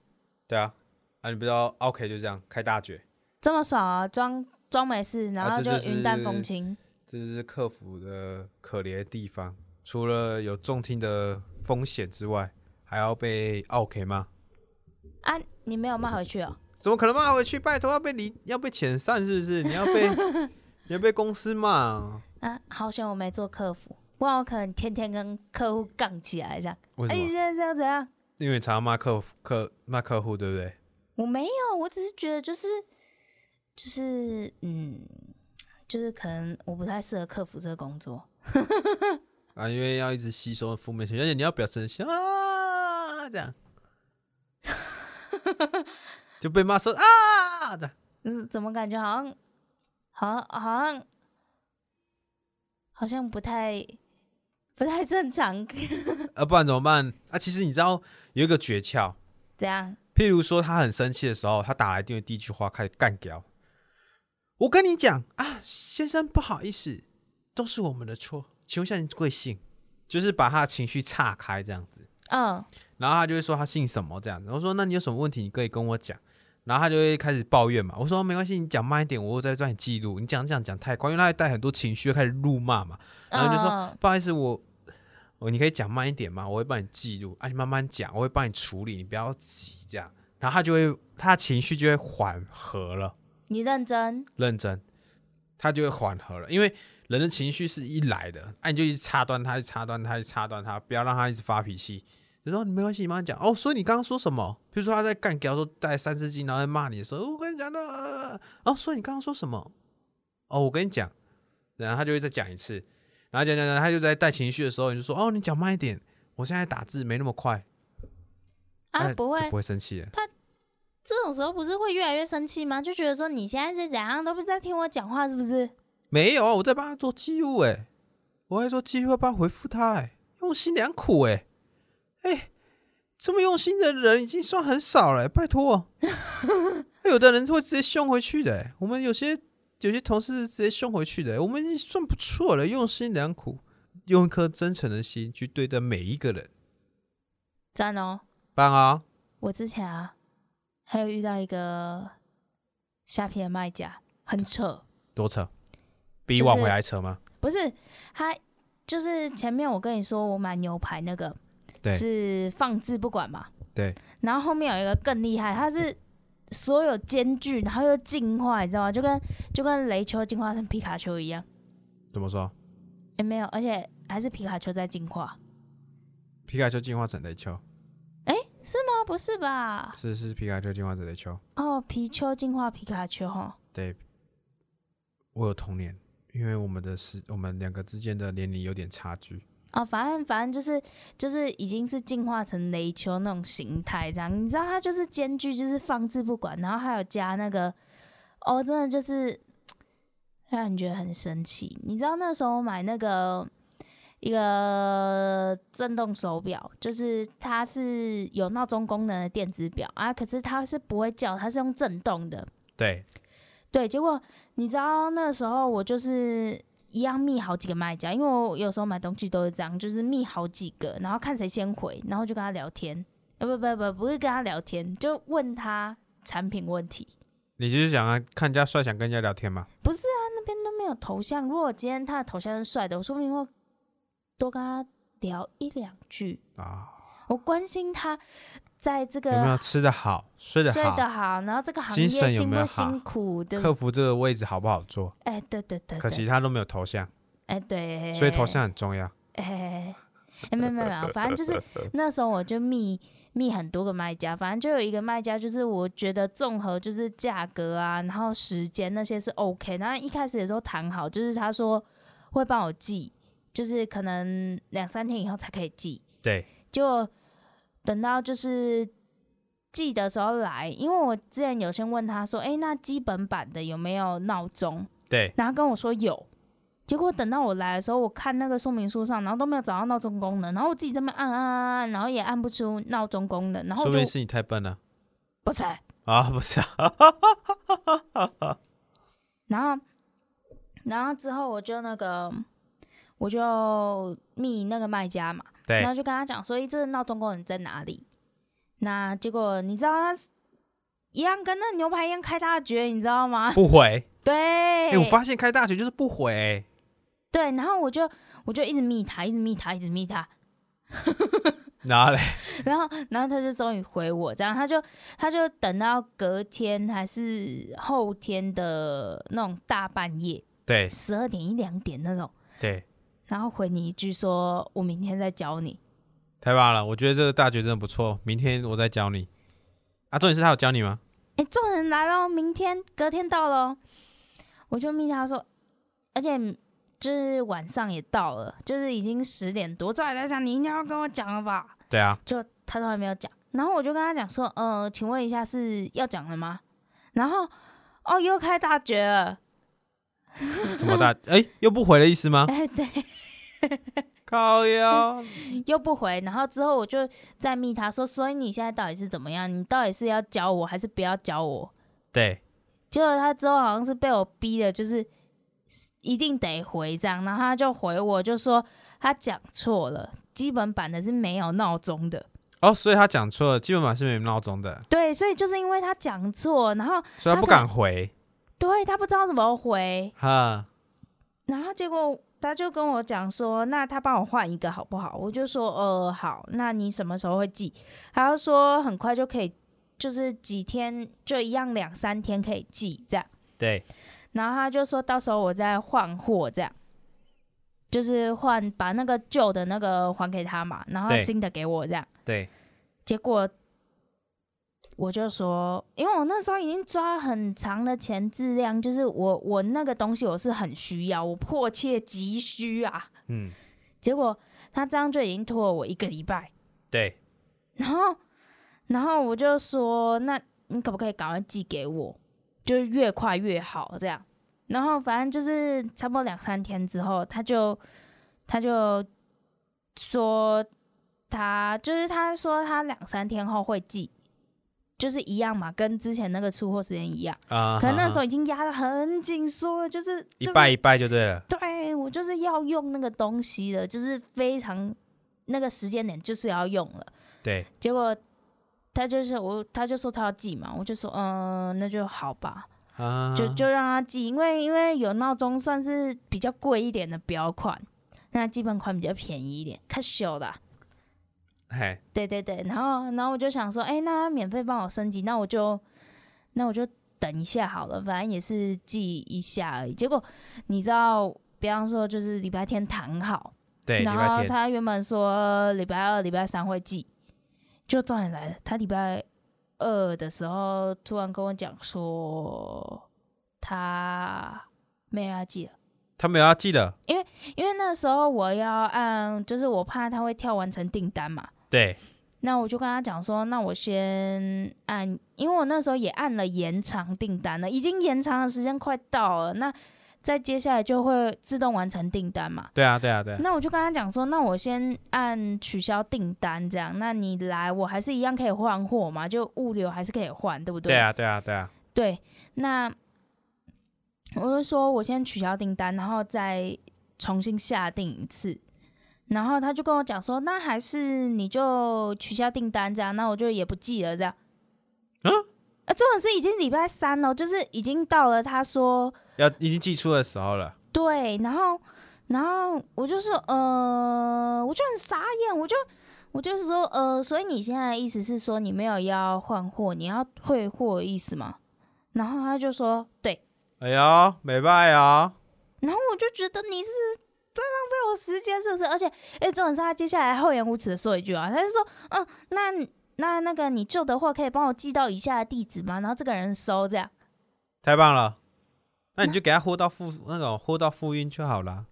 对啊，啊你不知道 OK 就这样开大绝，这么爽啊，装装没事，然后就云淡风轻。这就是客服的可怜的地方，除了有重听的风险之外，还要被 OK 吗？啊，你没有骂回去哦？怎么可能骂回去？拜托，要被离要被遣散是不是？你要被 你要被公司骂？啊，好险我没做客服，不然我可能天天跟客户杠起来这样。哎，为什么？你现在这样怎样？因为常常骂客服客骂客户，对不对？我没有，我只是觉得就是就是嗯，就是可能我不太适合客服这个工作。啊，因为要一直吸收负面情绪，而且你要表现像啊这样，就被骂说啊的。嗯，怎么感觉好像好像好像好像不太不太正常？啊，不然怎么办？啊，其实你知道有一个诀窍，怎样？譬如说他很生气的时候，他打来电话第一句话开始干掉。我跟你讲啊，先生不好意思，都是我们的错，请问一下您贵姓？就是把他的情绪岔开这样子，嗯，然后他就会说他姓什么这样子。我说那你有什么问题，你可以跟我讲。然后他就会开始抱怨嘛。我说没关系，你讲慢一点，我再帮你记录。你讲这样讲太快，因为他会带很多情绪，开始怒骂嘛。然后就说、嗯不好意思，我我你可以讲慢一点吗？我会帮你记录啊，你慢慢讲，我会帮你处理，你不要急这样。然后他就会他的情绪就会缓和了，你认真，认真，他就会缓和了，因为人的情绪是一来的，哎、你就一直插断他，一直插断他，一直插断他，不要让他一直发脾气。就说你没关系，你慢慢讲。哦，所以你刚刚说什么？比如说他在干掉说带三字经，然后在骂你的时候，哦我跟你讲的。哦，所以你刚刚说什么？哦，我跟你讲，然后他就会再讲一次，然后讲讲讲，他就在带情绪的时候，你就说哦，你讲慢一点，我现在打字没那么快，啊，哎不会不，会生气他。这种时候不是会越来越生气吗？就觉得说你现在是怎样，都不是在听我讲话，是不是？没有啊，我在帮他做记录，哎，我在做记录，要帮他回复他，哎，用心良苦，哎，哎，这么用心的人已经算很少了，拜托。有的人会直接凶回去的，哎我们有些有些同事是直接凶回去的，哎我们已经算不错了，用心良苦，用一颗真诚的心去对待每一个人，赞哦！棒啊！我之前啊，还有遇到一个虾皮的卖家，很扯，多扯，比就是往回来扯吗？不是他，就是前面我跟你说我买牛排那个对是放置不管嘛，对，然后后面有一个更厉害，它是所有兼具，然后又进化，你知道吗？就跟就跟雷丘进化成皮卡丘一样，怎么说？诶，没有，而且还是皮卡丘在进化，皮卡丘进化成雷丘，是吗？不是吧？是是皮卡丘进化成雷丘。哦，皮丘进化皮卡丘哈，对，我有童年，因为我们的时我们两个之间的年龄有点差距。哦，反正反正就是就是已经是进化成雷丘那种形态这样，你知道它就是间距就是放置不管，然后还有加那个哦，真的就是让人觉得很神奇。你知道那时候我买那个一个震动手表，就是它是有闹钟功能的电子表啊，可是它是不会叫，它是用震动的。对，对，结果你知道那时候我就是一样密好几个卖家，因为我有时候买东西都是这样，就是密好几个，然后看谁先回，然后就跟他聊天。呃，不不不，不是跟他聊天，就问他产品问题。你就是想啊，看人家帅，想跟人家聊天嘛？不是啊，那边都没有头像。如果今天他的头像是帅的，我说不定会多跟他聊一两句。啊，我关心他在这个有没有个吃的好，睡得好？睡好，得好，然后这个行业有辛不没有好？辛苦，对不克服这个位置好不好做？哎，对对对可对，惜他都没有头像，哎对，所以头像很重要。哎，哎，没有没有没有，反正就是那时候我就密密很多个卖家，反正就有一个卖家，就是我觉得综合就是价格啊，然后时间那些是 OK，然后一开始的时候谈好，就是他说会帮我寄，就是可能两三天以后才可以寄，对，就等到就是寄的时候来，因为我之前有先问他说，哎，那基本版的有没有闹钟？对，然后跟我说有，结果等到我来的时候，我看那个说明书上，然后都没有找到闹钟功能，然后我自己这么按按按按，然后也按不出闹钟功能，然后说不定是你太笨了。不是，啊，不是啊，然后然后之后我就那个我就密那个卖家嘛，对然后就跟他讲说，诶，这闹钟功能在哪里？那结果你知道他一样跟那牛排一样开大绝，你知道吗？不回。对，哎，我发现开大绝就是不回，对，然后我就我就一直密他，一直密他，一直密他，然后嘞，然后然后他就终于回我，这样他就他就等到隔天还是后天的那种大半夜，对十二点一两点那种，对，然后回你一句说：“我明天再教你。太棒了！我觉得这个大学真的不错，明天我再教你。啊，重点是他有教你吗？”哎，众人来了，明天隔天到了，我就密他说，而且就是晚上也到了，就是已经十点多，照理来讲你应该要跟我讲了吧？对啊，就他都还没有讲，然后我就跟他讲说，呃，请问一下是要讲了吗？然后哦，又开大绝了，怎么大？哎，又不回的意思吗？哎，对，靠呀！又不回，然后之后我就再密他说，所以你现在到底是怎么样？你到底是要教我还是不要教我？对，结果他之后好像是被我逼的，就是一定得回这样，然后他就回我就说他讲错了，基本版的是没有闹钟的。哦，所以他讲错了，基本版是没有闹钟的，对，所以就是因为他讲错，然后所以他不敢回。对他不知道怎么回，哈，然后结果他就跟我讲说，那他帮我换一个好不好？我就说呃好，那你什么时候会寄？他就说很快就可以，就是几天就一样两三天可以寄这样。对，然后他就说到时候我再换货，这样就是换把那个旧的那个还给他嘛，然后对新的给我这样。对，结果我就说，因为我那时候已经抓很长的钱质量，就是我我那个东西我是很需要，我迫切急需啊。嗯，结果他这样就已经拖了我一个礼拜，对，然后然后我就说，那你可不可以赶快寄给我？就是越快越好，这样。然后反正就是差不多两三天之后，他就他就说他就是他说他两三天后会寄，就是一样嘛，跟之前那个出货时间一样。啊，可能那时候已经压得很紧缩了，就是就是一拜一拜就对了。对我就是要用那个东西了，就是非常那个时间点就是要用了。对，结果他就是我，他就说他要寄嘛，我就说嗯、那就好吧，啊，就就让他寄，因为因为有闹钟算是比较贵一点的表款，那基本款比较便宜一点，看小的啊。嘿，对对对，然后然后我就想说，哎、那他免费帮我升级，那我就那我就等一下好了，反正也是记一下而已。结果你知道，比方说就是礼拜天谈好，对，然，后他原本说礼拜二、礼拜三会寄，就重点来了，他礼拜二的时候突然跟我讲说他没有要寄了。他没有要寄了。因为那时候我要按，就是我怕他会跳完成订单嘛，对，那我就跟他讲说，那我先按，因为我那时候也按了延长订单了，已经延长的时间快到了，那再接下来就会自动完成订单嘛。对啊，对啊，对啊。那我就跟他讲说，那我先按取消订单，这样，那你来我还是一样可以换货嘛，就物流还是可以换，对不对？对啊，对啊，对啊。对，那我就说我先取消订单，然后再重新下订一次。然后他就跟我讲说，那还是你就取消订单这样，那我就也不寄了这样。嗯，啊，这种是已经礼拜三了，就是已经到了他说要已经寄出的时候了。对，然后然后我就说呃，我就很傻眼，我就我就是说呃，所以你现在的意思是说你没有要换货，你要退货的意思吗？然后他就说对。哎呀，没拜啊！然后我就觉得你是在浪费我时间，是不是？而且，哎，重点是他接下来厚颜无耻的说一句啊，他就说，嗯，那那那个你旧的货可以帮我寄到以下的地址吗？然后这个人收这样，太棒了，那你就给他货到付那种货到付运就好了。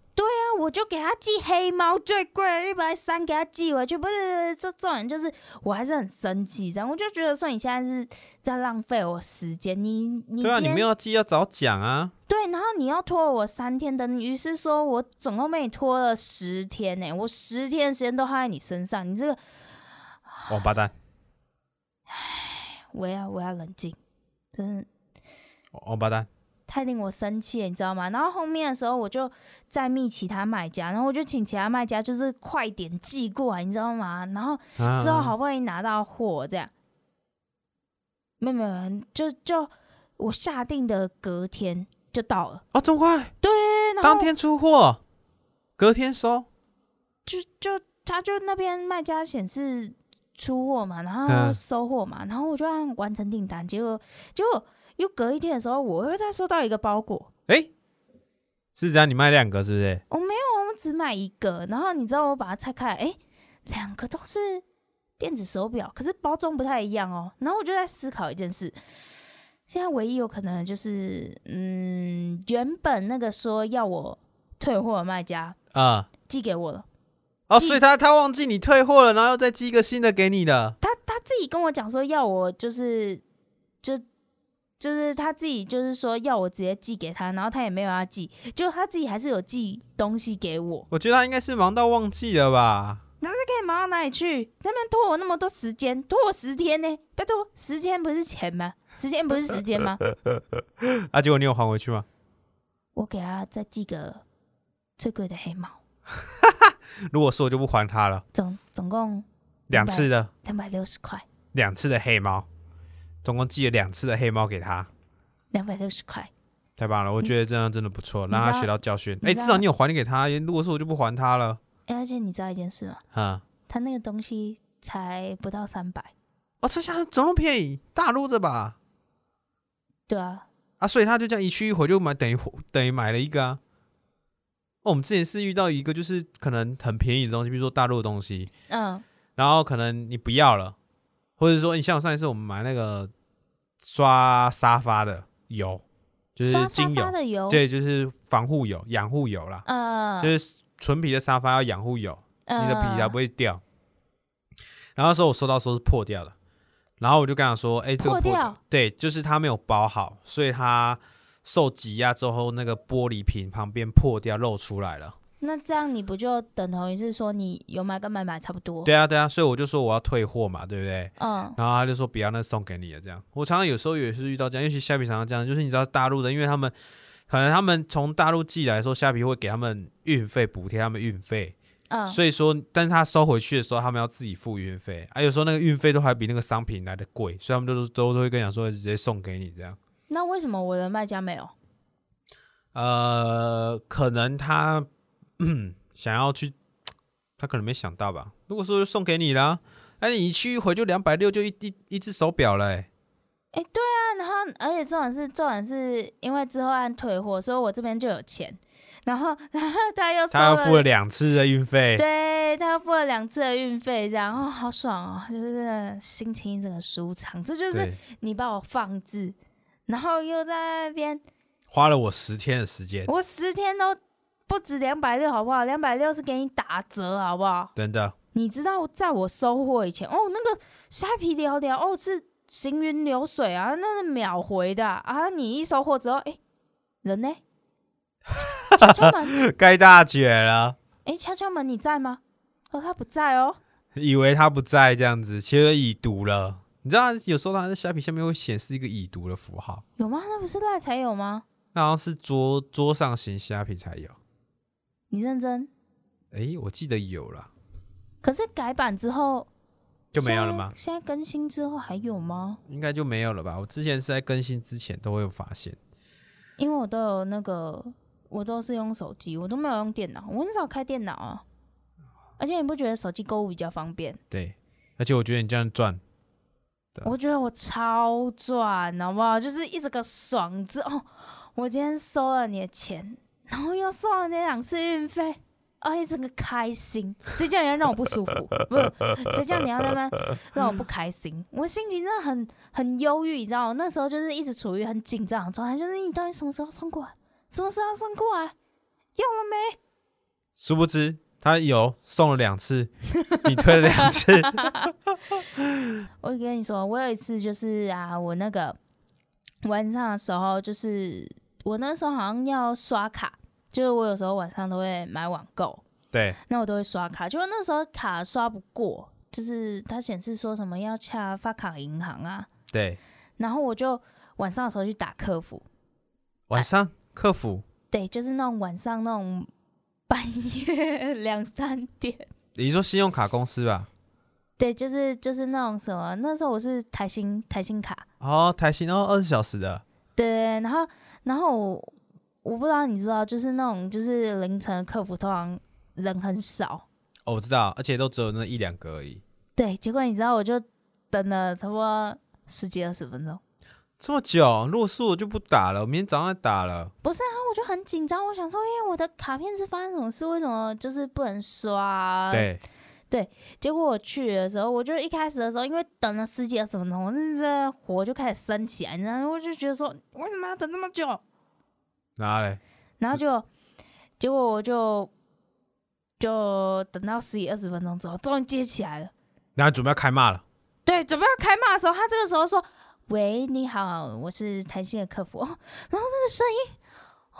那我就给他寄黑猫最贵一百三，给他寄回去。不是，这种人就是我还是很生气，这样我就觉得说你现在是在浪费我时间，你你对啊，你没有寄要早讲啊。对，然后你要拖我三天的，于是说我总共被你拖了十天呢、我十天的时间都花在你身上，你这个王八蛋，我要我要冷静，真的王八蛋。太令我生气了，你知道吗？然后后面的时候我就再密其他卖家，然后我就请其他卖家就是快点寄过来，你知道吗？然后啊之后好不容易拿到货，这样，没有没有，就就我下定的隔天就到了，啊，这么快，对，然后当天出货，隔天收。就就他就那边卖家显示出货嘛，然后嗯收货嘛，然后我就按完成订单，结果结果又隔一天的时候，我又再收到一个包裹，哎，是这样，你卖两个是不是？我没有，我们只买一个，然后你知道我把它拆开来，哎，两个都是电子手表，可是包装不太一样哦。然后我就在思考一件事，现在唯一有可能的就是，嗯，原本那个说要我退货的卖家啊、寄给我了，哦，所以他他忘记你退货了，然后又再寄一个新的给你的。他他自己跟我讲说要我就是就。就是他自己，就是说要我直接寄给他，然后他也没有要寄，就他自己还是有寄东西给我。我觉得他应该是忙到忘记了吧？可以忙到哪里去？他们拖我那么多时间，拖我十天呢？拜托，十天不是钱吗？十天不是时间吗？啊，结果你有还回去吗？我给他再寄个最贵的黑猫，如果是我就不还他了，总总共两次的两百六十块，两次的黑猫，总共寄了两次的黑猫给他，两百六十块。太棒了！我觉得这样真的不错，让他学到教训。哎、至少你有还给他，如果是我就不还他了。哎而且你知道一件事吗？啊、他那个东西才不到三百。哦，这下怎么便宜？大陆的吧？对啊，啊，所以他就这样一去一回就买，等于等于买了一个啊。哦，我们之前是遇到一个就是可能很便宜的东西，比如说大陆的东西，嗯然后可能你不要了，或者说你像上一次我们买那个刷沙发的油，就是精油，的油，对，就是防护油、养护油啦，呃，就是纯皮的沙发要养护油，你的皮才不会会掉。然后那时候我收到时候是破掉的，然后我就跟他说：“哎、这个破破掉？对，就是它没有包好，所以它受挤压之后，那个玻璃瓶旁边破掉露出来了。那这样你不就等同于是说你有买跟没买差不多？对啊，对啊，所以我就说我要退货嘛，对不对？嗯然后他就说不要，那送给你了。这样，我常常有时候也是遇到这样，尤其虾皮常常这样，就是你知道大陆的，因为他们可能他们从大陆寄来的时候，虾皮会给他们运费补贴他们运费，嗯，所以说，但是他收回去的时候，他们要自己付运费，啊，有时候那个运费都还比那个商品来的贵，所以他们都都都会跟你讲说直接送给你这样。那为什么我的卖家没有？呃，可能他嗯 想要去，他可能没想到吧。如果说送给你啦，哎，你一去一回就两百六，就一一一只手表嘞、欸，哎、对啊，然后而且重点是重点是因为之后按退货，所以我这边就有钱，然后 然后他又他又付了两次的运费。对他又付了两次的运费，这样哦，好爽哦，就是心情一整个舒畅。这就是，你把我放置，然后又在那边，花了我十天的时间，我十天都不止两百六，好不好？两百六是给你打折，好不好？真的。你知道在我收货以前，哦，那个虾皮聊聊，哦，是行云流水啊，那是秒回的啊啊你一收货之后，哎、人呢？敲敲门，该大姐了，哎、敲敲门，你在吗？哦，他不在哦。以为他不在这样子，其实已读了。你知道，有时候他在虾皮下面会显示一个已读的符号，有吗？那不是赖才有吗？那好像是桌桌上型虾皮才有。你认真？诶，我记得有了，可是改版之后就没有了吗？现在更新之后还有吗？应该就没有了吧？我之前是在更新之前都会有发现。因为我都有那个，我都是用手机，我都没有用电脑，我很少开电脑啊。而且你不觉得手机购物比较方便？对，而且我觉得你这样赚，我觉得我超赚，好不好？就是一整个爽字哦！我今天收了你的钱，然后又送了你两次运费，啊，一整个开心。谁叫你要让我不舒服？不是，谁叫你要在那边让我不开心？我心情真的很很忧郁，你知道吗？那时候就是一直处于很紧张的状态，就是你到底什么时候送过来？什么时候送过来？要了没？殊不知他有送了两次，你退了两次，我跟你说，我有一次就是啊，我那个晚上的时候，就是我那时候好像要刷卡，就是我有时候晚上都会买网购，对，那我都会刷卡，就是那时候卡刷不过，就是它显示说什么要洽发卡银行啊，对，然后我就晚上的时候去打客服，晚上客服，对，就是那种晚上那种半夜两三点。你说信用卡公司吧？对，就是就是那种什么，那时候我是台新台新卡，哦，台新哦，二十小时的，对，然后然后我我不知道你知道，就是那种就是凌晨的客服通常人很少，哦，我知道，而且都只有那一两个而已。对，结果你知道，我就等了差不多十几二十分钟。这么久，如果是我就不打了，我明天早上再打了。不是啊，我就很紧张，我想说，哎、我的卡片是发生什么事？为什么就是不能刷、啊？。对，结果我去的时候，我就一开始的时候，因为等了十几二十分钟，我那这火就开始升起来，你知道，我就觉得说，为什么要等这么久？哪嘞？然后就，结果我就就等到十几二十分钟之后，终于接起来了。然后准备要开骂了。对，准备要开骂的时候，他这个时候说：“喂，你好，我是台新的客服。”哦，然后那个声音，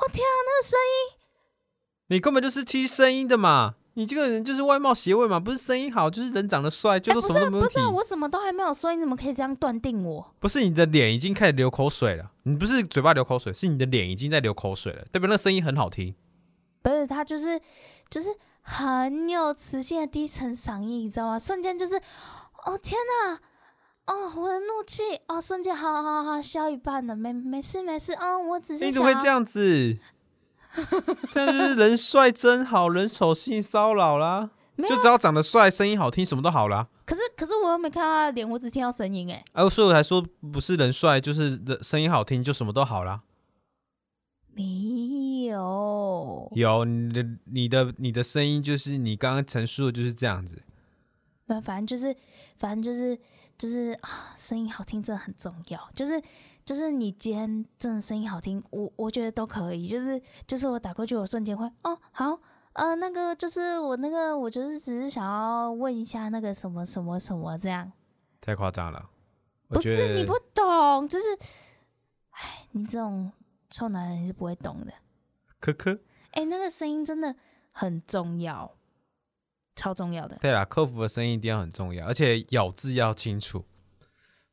我、天啊，那个声音，你根本就是听声音的嘛！你这个人就是外貌协会嘛，不是声音好，就是人长得帅，就哎都什么都没问题。不是啊，我什么都还没有说，你怎么可以这样断定我？不是你的脸已经开始流口水了，你不是嘴巴流口水，是你的脸已经在流口水了，代表那个声音很好听。不是，他就是就是很有磁性的低沉嗓音，你知道吗？瞬间就是，哦天哪！哦，我的怒气哦，瞬间好好好消一半了，没没事没事，嗯，我只是你怎么会这样子？这样就是人帅真好，人丑性骚扰啦。就只要长得帅，声音好听，什么都好啦。可是可是我又没看到他的脸，我只听到声音哎。啊，所以我才说不是人帅，就是人声音好听，就什么都好啦。没有，有你的你的你的声音，就是你刚刚陈述的就是这样子。那反正就是反正就是就是啊，声音好听真的很重要。就是就是你今天真的声音好听，我我觉得都可以。就是就是我打过去，我瞬间会哦好。呃，那个就是我那个，我就是只是想要问一下那个什么什么什么这样，太夸张了。不是你不懂，就是，哎，你这种臭男人是不会懂的。科科。哎、那个声音真的很重要，超重要的。对啦，客服的声音一定要很重要，而且咬字要清楚，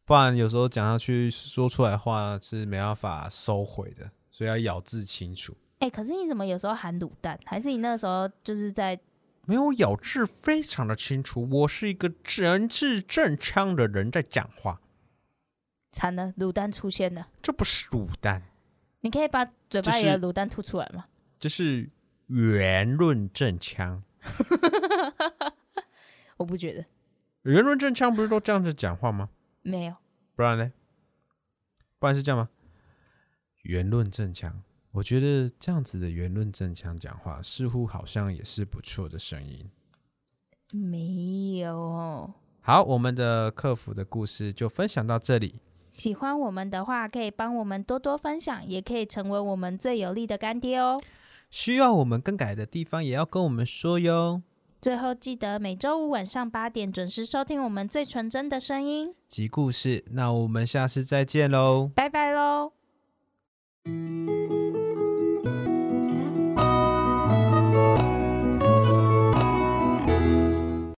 不然有时候讲下去说出来话是没办法收回的，所以要咬字清楚。哎、可是你怎么有时候喊卤蛋？还是你那时候就是在没有咬字非常的清楚，我是一个人字正腔的人在讲话，惨了，卤蛋出现了？这不是卤蛋，你可以把嘴巴里的卤蛋吐出来吗？这是圆润正腔。我不觉得，圆润正腔不是都这样子讲话吗？没有。不然呢？不然是这样吗？圆润正强，我觉得这样子的圆润正强讲话，似乎好像也是不错的声音。没有。好，我们的客服的故事就分享到这里。喜欢我们的话，可以帮我们多多分享，也可以成为我们最有力的干爹哦。需要我们更改的地方，也要跟我们说哟。最后记得每周五晚上八点准时收听我们最纯真的声音及故事。那我们下次再见喽，拜拜喽。